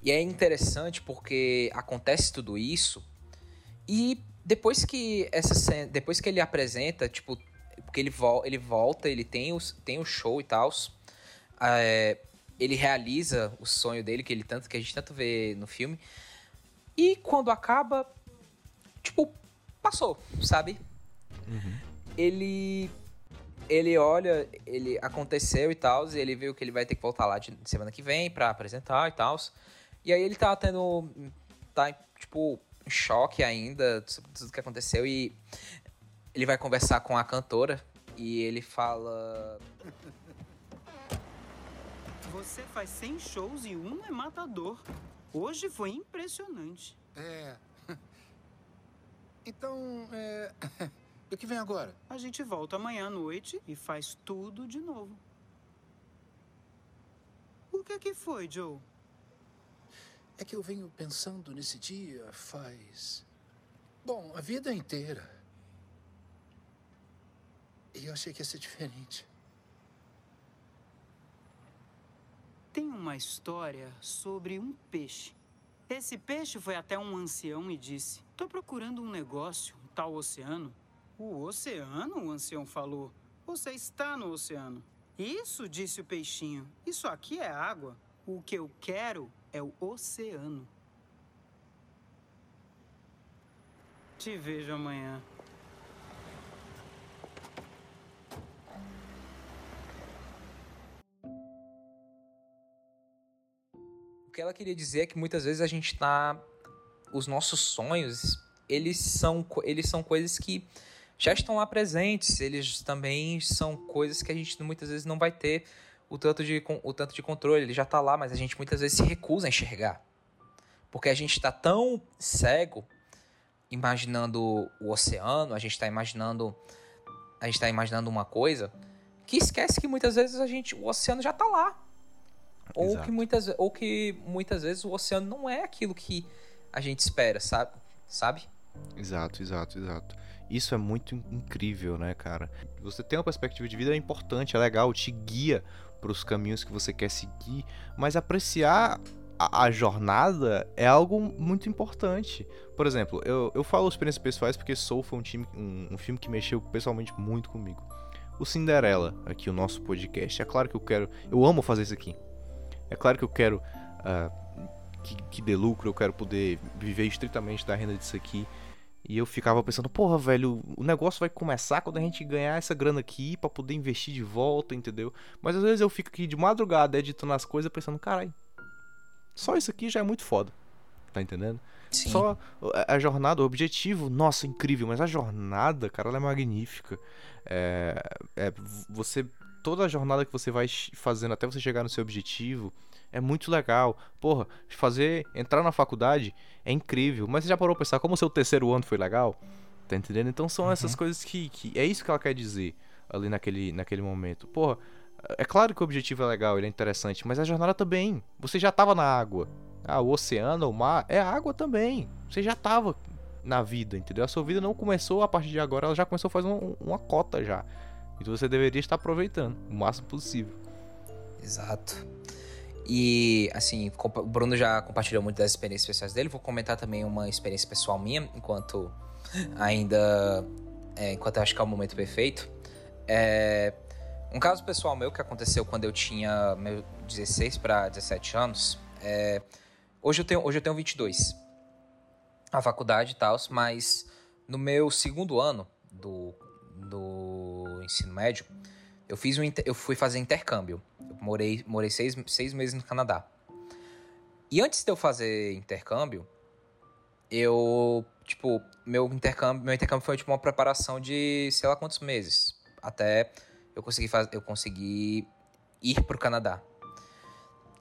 Speaker 4: E é interessante porque acontece tudo isso e depois que essa cena, depois que ele apresenta, tipo, porque ele, vo ele volta, ele tem, os, tem o show e tal, é, ele realiza o sonho dele que ele tanto que a gente tanto vê no filme. E quando acaba, tipo, passou, sabe? Uhum. Ele ele olha, ele aconteceu e tal, e ele viu que ele vai ter que voltar lá de semana que vem para apresentar e tal. E aí ele tá tendo. tá, tipo, em choque ainda sobre tudo que aconteceu. E ele vai conversar com a cantora e ele fala.
Speaker 9: Você faz 100 shows e um é matador. Hoje foi impressionante.
Speaker 6: É. Então, é. O que vem agora?
Speaker 9: A gente volta amanhã à noite e faz tudo de novo. O que é que foi, Joe?
Speaker 6: É que eu venho pensando nesse dia faz. Bom, a vida inteira. E eu achei que ia ser diferente.
Speaker 9: Tem uma história sobre um peixe. Esse peixe foi até um ancião e disse: Tô procurando um negócio, um tal oceano. O oceano? O ancião falou. Você está no oceano. Isso, disse o peixinho. Isso aqui é água. O que eu quero é o oceano. Te vejo amanhã.
Speaker 4: O que ela queria dizer é que muitas vezes a gente tá. Os nossos sonhos, eles são, eles são coisas que já estão lá presentes. Eles também são coisas que a gente muitas vezes não vai ter o tanto de, o tanto de controle. Ele já tá lá, mas a gente muitas vezes se recusa a enxergar. Porque a gente está tão cego imaginando o oceano, a gente está imaginando. A gente está imaginando uma coisa que esquece que muitas vezes a gente. O oceano já tá lá. Ou que, muitas, ou que muitas vezes o oceano não é aquilo que a gente espera, sabe? Sabe?
Speaker 3: Exato, exato, exato. Isso é muito incrível, né, cara? Você tem uma perspectiva de vida é importante, é legal, te guia para os caminhos que você quer seguir, mas apreciar a, a, jornada é algo muito importante. Por exemplo, eu, eu falo experiências pessoais porque Soul foi um, time, um, um filme que mexeu pessoalmente muito comigo. O Cinderela, aqui o nosso podcast. É claro que eu quero. Eu amo fazer isso aqui. É claro que eu quero uh, que, que dê lucro, eu quero poder viver estritamente da renda disso aqui. E eu ficava pensando, porra, velho, o negócio vai começar quando a gente ganhar essa grana aqui para poder investir de volta, entendeu? Mas às vezes eu fico aqui de madrugada editando as coisas pensando, caralho, só isso aqui já é muito foda. Tá entendendo? Sim. Só a jornada, o objetivo, nossa, incrível, mas a jornada, cara, ela é magnífica. É, é, você toda a jornada que você vai fazendo até você chegar no seu objetivo é muito legal. Porra, fazer, entrar na faculdade é incrível. Mas você já parou pra pensar como o seu terceiro ano foi legal? Tá entendendo? Então são uhum. essas coisas que, que. É isso que ela quer dizer ali naquele, naquele momento. Porra, é claro que o objetivo é legal, ele é interessante, mas a jornada também. Você já tava na água. Ah, o oceano, o mar, é água também. Você já tava na vida, entendeu? A sua vida não começou a partir de agora, ela já começou a fazer uma, uma cota já. Então você deveria estar aproveitando o máximo possível.
Speaker 4: Exato. E, assim, o Bruno já compartilhou muito das experiências pessoais dele. Vou comentar também uma experiência pessoal minha, enquanto ainda. É, enquanto eu acho que é o momento perfeito. É, um caso pessoal meu que aconteceu quando eu tinha meu 16 para 17 anos. É, hoje, eu tenho, hoje eu tenho 22. A faculdade e tal, mas no meu segundo ano do do ensino médio, eu fiz um eu fui fazer intercâmbio. Eu morei, morei seis, seis meses no Canadá. E antes de eu fazer intercâmbio, eu, tipo, meu intercâmbio, meu intercâmbio foi tipo uma preparação de sei lá quantos meses, até eu conseguir fazer, eu consegui ir pro Canadá.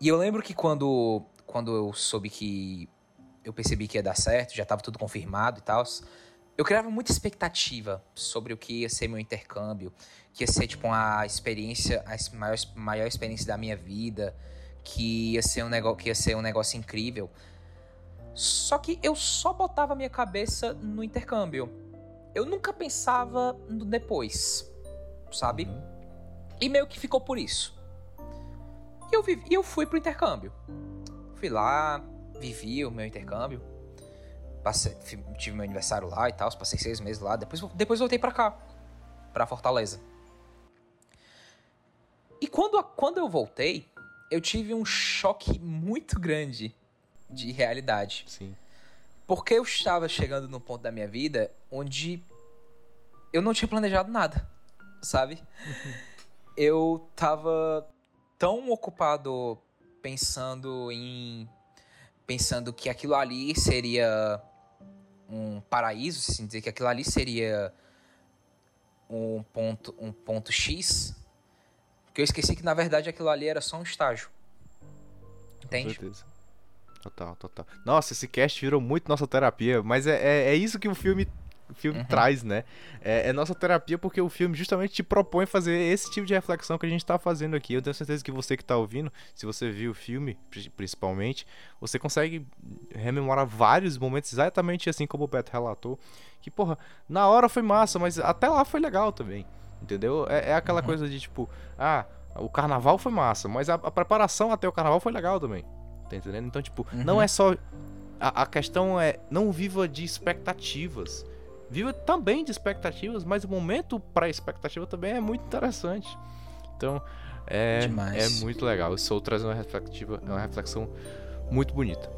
Speaker 4: E eu lembro que quando quando eu soube que eu percebi que ia dar certo, já estava tudo confirmado e tal, eu criava muita expectativa sobre o que ia ser meu intercâmbio, que ia ser tipo uma experiência, a maior, maior experiência da minha vida, que ia ser um negócio, que ia ser um negócio incrível. Só que eu só botava minha cabeça no intercâmbio. Eu nunca pensava no depois, sabe? Uhum. E meio que ficou por isso. E eu, vivi, eu fui pro intercâmbio. Fui lá, vivi o meu intercâmbio. Passei, tive meu aniversário lá e tal, passei seis meses lá. Depois, depois voltei para cá, para Fortaleza. E quando, quando eu voltei, eu tive um choque muito grande de realidade.
Speaker 3: Sim.
Speaker 4: Porque eu estava chegando num ponto da minha vida onde eu não tinha planejado nada, sabe? eu tava tão ocupado pensando em pensando que aquilo ali seria um paraíso, se assim dizer que aquilo ali seria um ponto, um ponto X, que eu esqueci que na verdade aquilo ali era só um estágio. Entende?
Speaker 3: Com certeza. Total, total. Nossa, esse cast virou muito nossa terapia, mas é, é, é isso que o filme o filme uhum. traz, né? É, é, nossa terapia porque o filme justamente te propõe fazer esse tipo de reflexão que a gente tá fazendo aqui. Eu tenho certeza que você que tá ouvindo, se você viu o filme, principalmente, você consegue rememorar vários momentos exatamente assim como o Beto relatou. Que, porra, na hora foi massa, mas até lá foi legal também. Entendeu? É, é aquela uhum. coisa de tipo, ah, o carnaval foi massa, mas a, a, preparação até o carnaval foi legal também. Tá entendendo? Então, tipo, uhum. não é só. A, a questão é não viva de expectativas viva também de expectativas, mas o momento para expectativa também é muito interessante. Então, é,
Speaker 4: Demais.
Speaker 3: é muito legal. O Soul traz uma, reflexiva, uma reflexão muito bonita.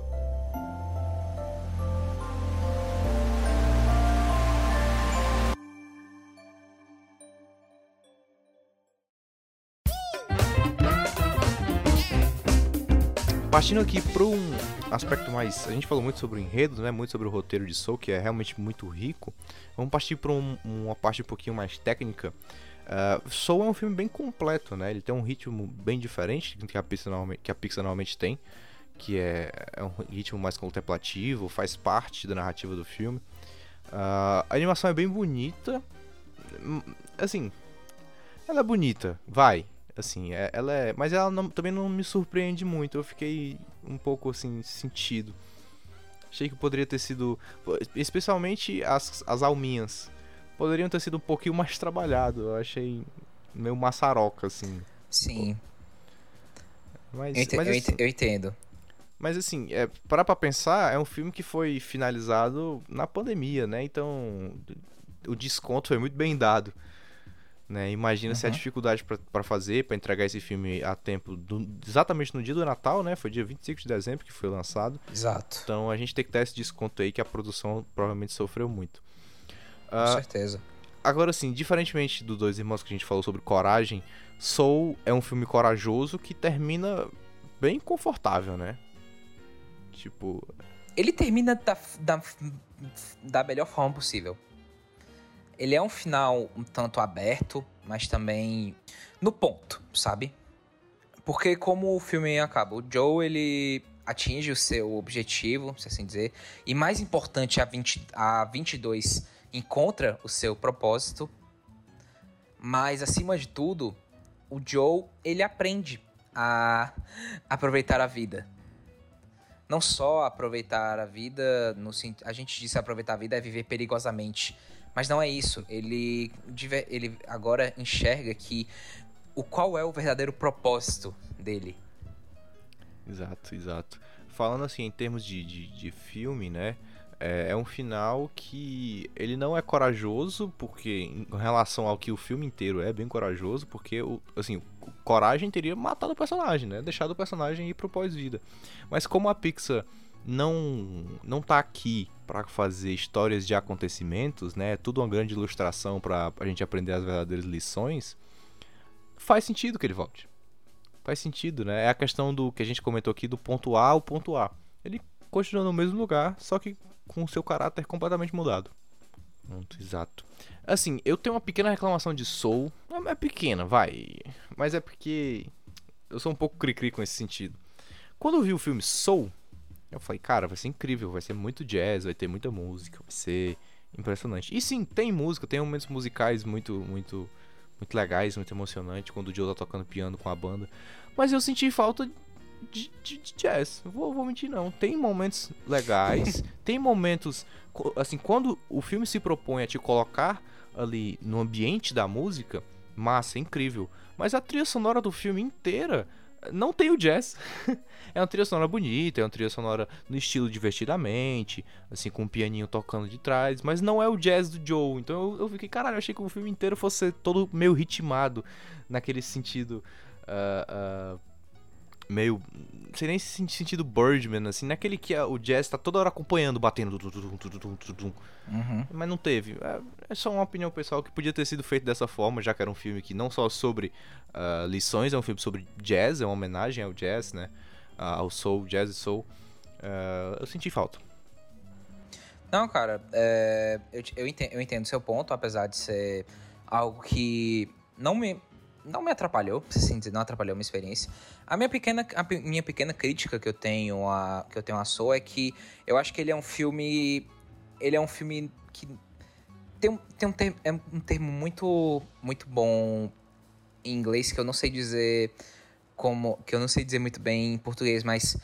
Speaker 3: Partindo aqui para um aspecto mais. A gente falou muito sobre o enredo, né? Muito sobre o roteiro de Soul, que é realmente muito rico. Vamos partir para um, uma parte um pouquinho mais técnica. Uh, Soul é um filme bem completo, né? Ele tem um ritmo bem diferente que a Pixar normalmente, que a Pixar normalmente tem, que é, é um ritmo mais contemplativo, faz parte da narrativa do filme. Uh, a animação é bem bonita. Hum, Assim, ela é bonita, vai. Assim, é- ela é. Mas ela não- também não me surpreende muito. Eu fiquei um pouco assim, sentido. Achei que poderia ter sido. Especialmente as, as alminhas. Poderiam ter sido um pouquinho mais trabalhado. Eu achei meio maçaroca, assim.
Speaker 4: Sim,
Speaker 3: Mas,
Speaker 4: eu, ente-
Speaker 3: mas, assim,
Speaker 4: eu entendo.
Speaker 3: mas assim, é, parar pra pensar, é um filme que foi finalizado na pandemia, né? Então, o desconto foi muito bem dado. Né? Imagina se a
Speaker 4: Uhum.
Speaker 3: dificuldade pra- pra fazer, pra entregar esse filme a tempo, do- exatamente no dia do Natal, né? Foi dia 25 de dezembro que foi lançado.
Speaker 4: Exato,
Speaker 3: Então a gente tem que dar esse desconto aí que a produção provavelmente sofreu muito.
Speaker 4: com
Speaker 3: Ah,
Speaker 4: certeza.
Speaker 3: Agora sim, diferentemente do Dois Irmãos que a gente falou sobre coragem, Soul é um filme corajoso que termina bem confortável, né? Tipo,
Speaker 4: Ele termina da, da, da melhor forma possível. Ele é um final um tanto aberto, mas também no ponto, sabe? Porque como o filme acaba, o Joe ele atinge o seu objetivo, se assim dizer, e mais importante, a, 20, a 22 encontra o seu propósito, mas acima de tudo, o Joe ele aprende a aproveitar a vida não só aproveitar a vida, no a gente disse aproveitar a vida é viver perigosamente, mas não é isso. Ele, ele agora enxerga que o qual é o verdadeiro propósito dele.
Speaker 3: Exato, exato. Falando assim, em termos de, de, de filme, né? É, é um final que ele não é corajoso, porque em relação ao que o filme inteiro é bem corajoso, porque o, assim, o coragem teria matado o personagem, né? Deixado o personagem ir pro pós-vida. Mas como a Pixar não não tá aqui para fazer histórias de acontecimentos, né? É tudo uma grande ilustração para a gente aprender as verdadeiras lições. Faz sentido que ele volte. Faz sentido, né? É a questão do que a gente comentou aqui do ponto A ao ponto A. Ele continua no mesmo lugar, só que com o seu caráter completamente mudado. Pronto, exato. Assim, eu tenho uma pequena reclamação de Soul. É é pequena, vai. Mas é porque eu sou um pouco cri-cri com esse sentido. Quando eu vi o filme Soul, eu falei, cara, vai ser incrível, vai ser muito jazz, vai ter muita música, vai ser impressionante. E sim, tem música, tem momentos musicais muito, muito, muito legais, muito emocionantes, quando o Joe tá tocando piano com a banda. Mas eu senti falta de, de- de jazz. Vou, vou mentir não. Tem momentos legais, tem momentos assim quando o filme se propõe a te colocar ali no ambiente da música, massa, incrível. Mas a trilha sonora do filme inteira não tem o jazz. é uma trilha sonora bonita, é uma trilha sonora no estilo divertidamente, assim, com um pianinho tocando de trás, mas não é o jazz do Joe. Então eu, eu fiquei, caralho, eu achei que o filme inteiro fosse todo meio ritmado, naquele sentido. ah, ah, meio. Não sei nem se sen- sentido Birdman, assim, naquele que a- o jazz tá toda hora acompanhando, batendo.
Speaker 4: Uhum.
Speaker 3: Mas não teve. É, é só uma opinião pessoal que podia ter sido feito dessa forma, já que era um filme que não só sobre ah, lições, é um filme sobre jazz, é uma homenagem ao jazz, né? Ah, ao soul, jazz e soul. Ah, eu senti falta.
Speaker 4: Não, cara, é, eu, eu, entendo, eu entendo seu ponto, apesar de ser algo que não me, não me atrapalhou, dizer, não atrapalhou minha experiência. A minha pequena, a minha pequena crítica que eu tenho a que eu tenho a Soul é que eu acho que ele é um filme, ele é um filme que tem um, tem um termo, é um termo muito muito bom em inglês que eu não sei dizer como que eu não sei dizer muito bem em português, mas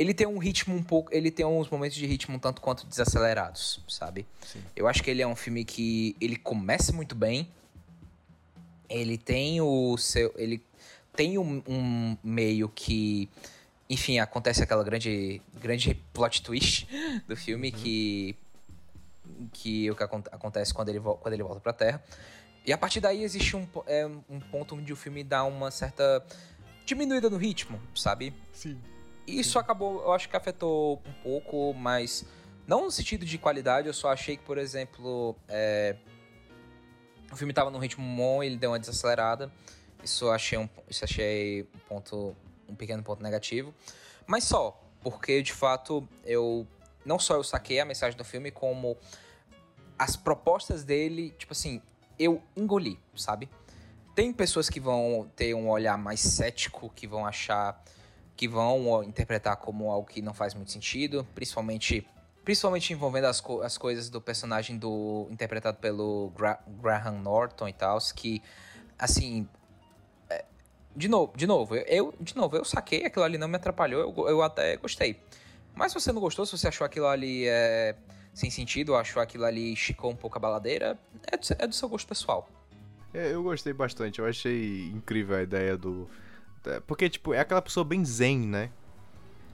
Speaker 4: ele tem um ritmo um pouco. Ele tem uns momentos de ritmo um tanto quanto desacelerados, sabe?
Speaker 3: Sim.
Speaker 4: Eu acho que ele é um filme que ele começa muito bem. Ele tem o seu. Ele tem um, um meio que. Enfim, acontece aquela grande, grande plot twist do filme que. Que é o que acon- acontece quando ele, quando ele volta pra Terra. E a partir daí existe um, é, um ponto onde o filme dá uma certa diminuída no ritmo, sabe?
Speaker 3: Sim.
Speaker 4: Isso acabou, eu acho que afetou um pouco, mas não no sentido de qualidade, eu só achei que, por exemplo, é, o filme tava num ritmo bom, ele deu uma desacelerada. Isso eu achei um, isso achei um ponto, um pequeno ponto negativo. Mas só, porque de fato eu não só eu saquei a mensagem do filme, como as propostas dele, tipo assim, eu engoli, sabe? Tem pessoas que vão ter um olhar mais cético, que vão achar que vão interpretar como algo que não faz muito sentido, principalmente principalmente envolvendo as, co- as coisas do personagem do interpretado pelo Gra- Graham Norton e tal, que assim, é, de novo, de novo, eu- eu de novo eu saquei aquilo ali não me atrapalhou, eu, eu até gostei. Mas se você não gostou, se você achou aquilo ali é, sem sentido, ou achou aquilo ali esticou um pouco a baladeira, é do, seu- é do seu gosto pessoal.
Speaker 3: É, eu gostei bastante, eu achei incrível a ideia do. Porque, tipo, é aquela pessoa bem zen, né?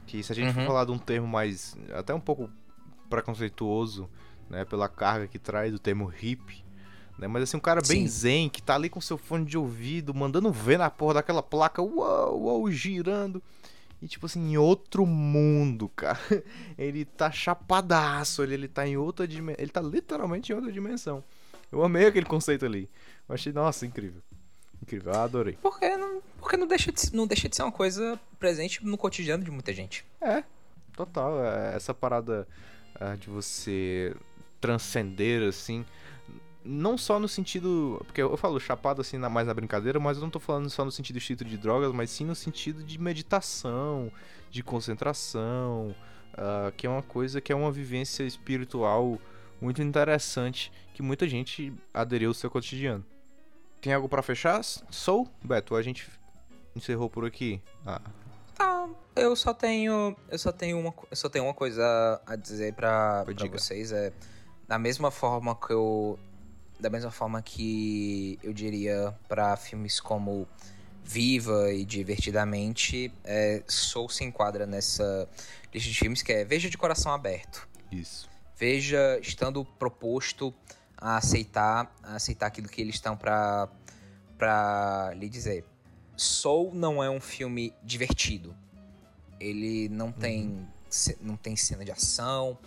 Speaker 3: Que se a gente for
Speaker 4: Uhum.
Speaker 3: falar de um termo mais. até um pouco preconceituoso, né? Pela carga que traz o termo hippie. Né? Mas assim, um cara bem
Speaker 4: Sim.
Speaker 3: zen, que tá ali com seu fone de ouvido, mandando ver na porra daquela placa, uau, uau, girando. E tipo assim, em outro mundo, cara. Ele tá chapadaço, ele, ele tá em outra dimensão. Ele tá literalmente em outra dimensão. Eu amei aquele conceito ali. Eu achei, nossa, incrível. Incrível, eu adorei.
Speaker 4: Porque não, porque não, deixa de, não deixa de ser uma coisa presente no cotidiano de muita gente.
Speaker 3: É, total. é, Essa parada ah, de você transcender, assim. Não só no sentido. Porque eu falo chapado assim na, mais na brincadeira, mas eu não tô falando só no sentido estrito de drogas, mas sim no sentido de meditação, de concentração, ah, que é uma coisa que é uma vivência espiritual muito interessante que muita gente aderiu ao seu cotidiano. Tem algo pra fechar? Sou, Beto, a gente encerrou por aqui. Ah,
Speaker 4: Tá, eu só tenho. Eu só tenho uma, eu só tenho uma coisa a dizer pra, pra
Speaker 3: diga.
Speaker 4: vocês. É, da mesma forma que eu. Da mesma forma que eu diria pra filmes como Viva e Divertidamente, é, Soul se enquadra nessa lista de filmes que é Veja de Coração Aberto.
Speaker 3: isso.
Speaker 4: Veja estando proposto a aceitar, a aceitar aquilo que eles estão pra lhe dizer. Soul não é um filme divertido. Ele não tem, ce- não tem cena de ação.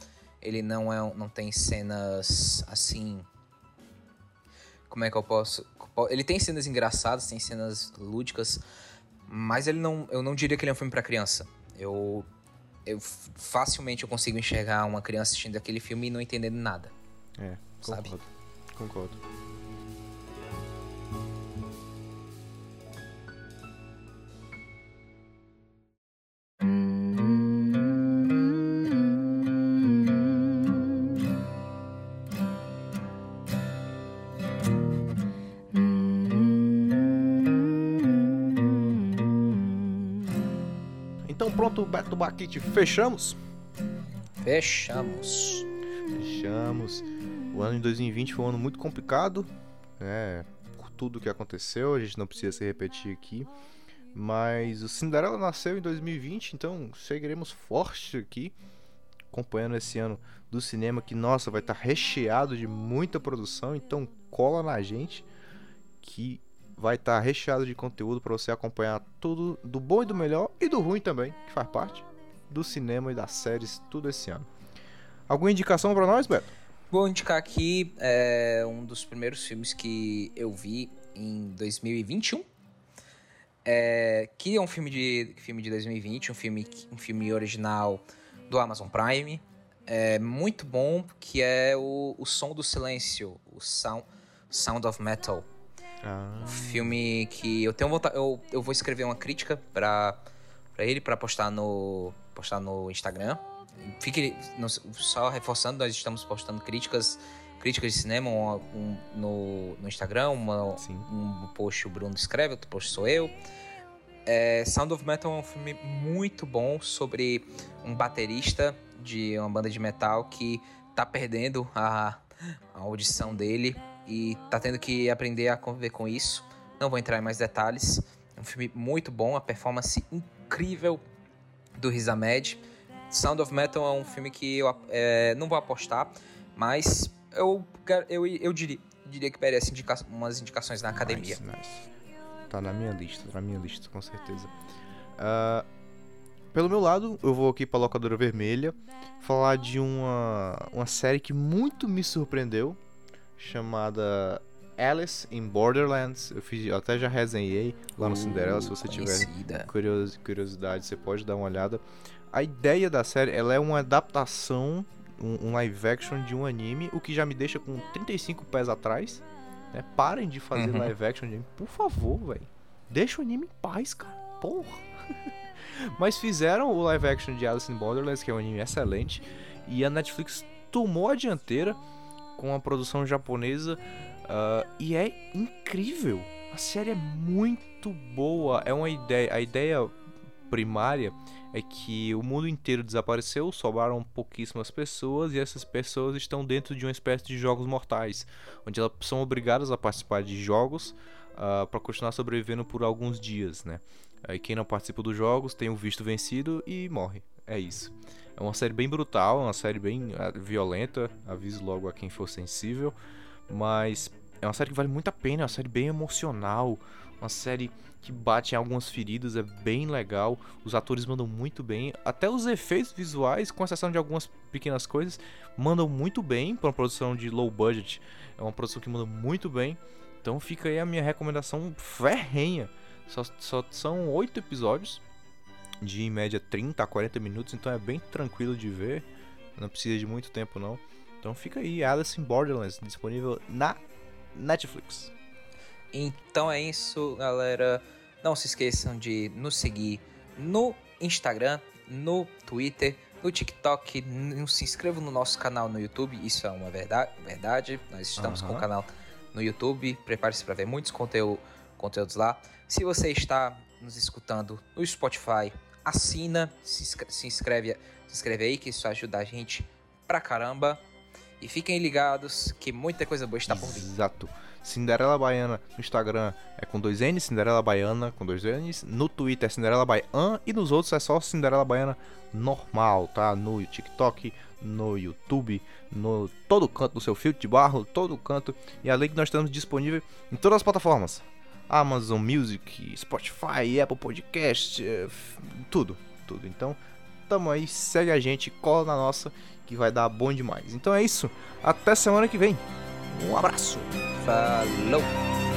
Speaker 4: Ele não é, não tem cenas assim. Como é que eu posso? Ele tem cenas engraçadas, tem cenas lúdicas, mas ele não, eu não diria que ele é um filme pra criança. Eu, eu facilmente eu consigo enxergar uma criança assistindo aquele filme e não entendendo nada.
Speaker 3: É,
Speaker 4: Sabe?
Speaker 3: concordo. Pronto, Beto Baquite, fechamos?
Speaker 4: Fechamos.
Speaker 3: Fechamos. O ano de 2020 foi um ano muito complicado, né? Por tudo que aconteceu, a gente não precisa se repetir aqui. Mas o Cinderela nasceu em 2020, então seguiremos forte aqui, acompanhando esse ano do cinema que, nossa, vai estar recheado de muita produção. Então cola na gente que vai estar recheado de conteúdo para você acompanhar tudo do bom e do melhor e do ruim também, que faz parte do cinema e das séries tudo esse ano. Alguma indicação para nós, Beto?
Speaker 4: Vou indicar aqui é, um dos primeiros filmes que eu vi em 2021. É, que é um filme de, filme de 2020, um filme, um filme original do Amazon Prime. É muito bom, que é o, o Som do Silêncio, o Sound, Sound of Metal.
Speaker 3: Ah,
Speaker 4: Um filme que eu tenho vontade. Eu, eu vou escrever uma crítica pra, pra ele, pra postar no, postar no Instagram. Fique só reforçando, nós estamos postando críticas críticas de cinema um, um- no, no Instagram. Uma,
Speaker 3: Sim.
Speaker 4: um post o Bruno escreve, outro post sou eu. É, Sound of Metal é um filme muito bom sobre um baterista de uma banda de metal que tá perdendo a, a audição dele e tá tendo que aprender a conviver com isso. Não vou entrar em mais detalhes. É um filme muito bom, a performance incrível do Riz Ahmed. Sound of Metal é um filme que eu é, não vou apostar, mas eu, eu, eu diria, diria que merece indica umas indicações na academia.
Speaker 3: Nice, nice. Tá na minha lista, tá na minha lista, com certeza. Uh, pelo meu lado, eu vou aqui pra Locadora Vermelha falar de uma, uma série que muito me surpreendeu, chamada Alice in Borderlands. Eu, fiz, eu até já resenhei lá no uh, Cinderela. Se você tiver curios, curiosidade, você pode dar uma olhada. A ideia da série ela é uma adaptação, um, um, live action de um anime, o que já me deixa com 35 pés atrás. Né? Parem de fazer uhum. live action de anime, por favor, velho. Deixa o anime em paz, cara. Porra. Mas fizeram o live action de Alice in Borderlands, que é um anime excelente, e a Netflix tomou a dianteira com a produção japonesa Uh, e é incrível. A série é muito boa. É uma ideia. A ideia primária é que o mundo inteiro desapareceu, sobraram pouquíssimas pessoas e essas pessoas estão dentro de uma espécie de jogos mortais, onde elas são obrigadas a participar de jogos uh, para continuar sobrevivendo por alguns dias, né? Aí quem não participa dos jogos tem o visto vencido e morre. É isso. É uma série bem brutal, uma série bem uh, violenta. Aviso logo a quem for sensível. Mas é uma série que vale muito a pena, é uma série bem emocional, uma série que bate em algumas feridas, é bem legal. Os atores mandam muito bem, até os efeitos visuais, com exceção de algumas pequenas coisas, mandam muito bem para uma produção de low budget. É uma produção que manda muito bem. Então fica aí a minha recomendação ferrenha. Só, só são oito episódios de em média 30 a 40 minutos, então é bem tranquilo de ver. Não precisa de muito tempo não. Então fica aí Alice in Borderlands disponível na Netflix.
Speaker 4: Então é isso, galera. Não se esqueçam de nos seguir no Instagram, no Twitter, no TikTok. Se inscrevam no nosso canal no YouTube. Isso é uma verdade. verdade. Nós estamos uhum. com o canal no YouTube. Prepare-se para ver muitos conteúdo, conteúdos lá. Se você está nos escutando no Spotify, assina, se inscreve, se inscreve, se inscreve aí, que isso ajuda a gente pra caramba. E fiquem ligados que muita coisa boa está por vir.
Speaker 3: Exato. Cinderela Baiana no Instagram é com dois N's, Cinderela Baiana com dois N's. No Twitter é Cinderela Baiana e nos outros é só Cinderela Baiana normal, tá? No TikTok, no YouTube, no todo canto do seu filtro de barro, todo canto. E além que nós estamos disponível em todas as plataformas. Amazon Music, Spotify, Apple Podcast, eh, tudo, tudo. Então, tamo aí, segue a gente, cola na nossa que vai dar bom demais. Então é isso. Até semana que vem. Um abraço.
Speaker 4: Falou.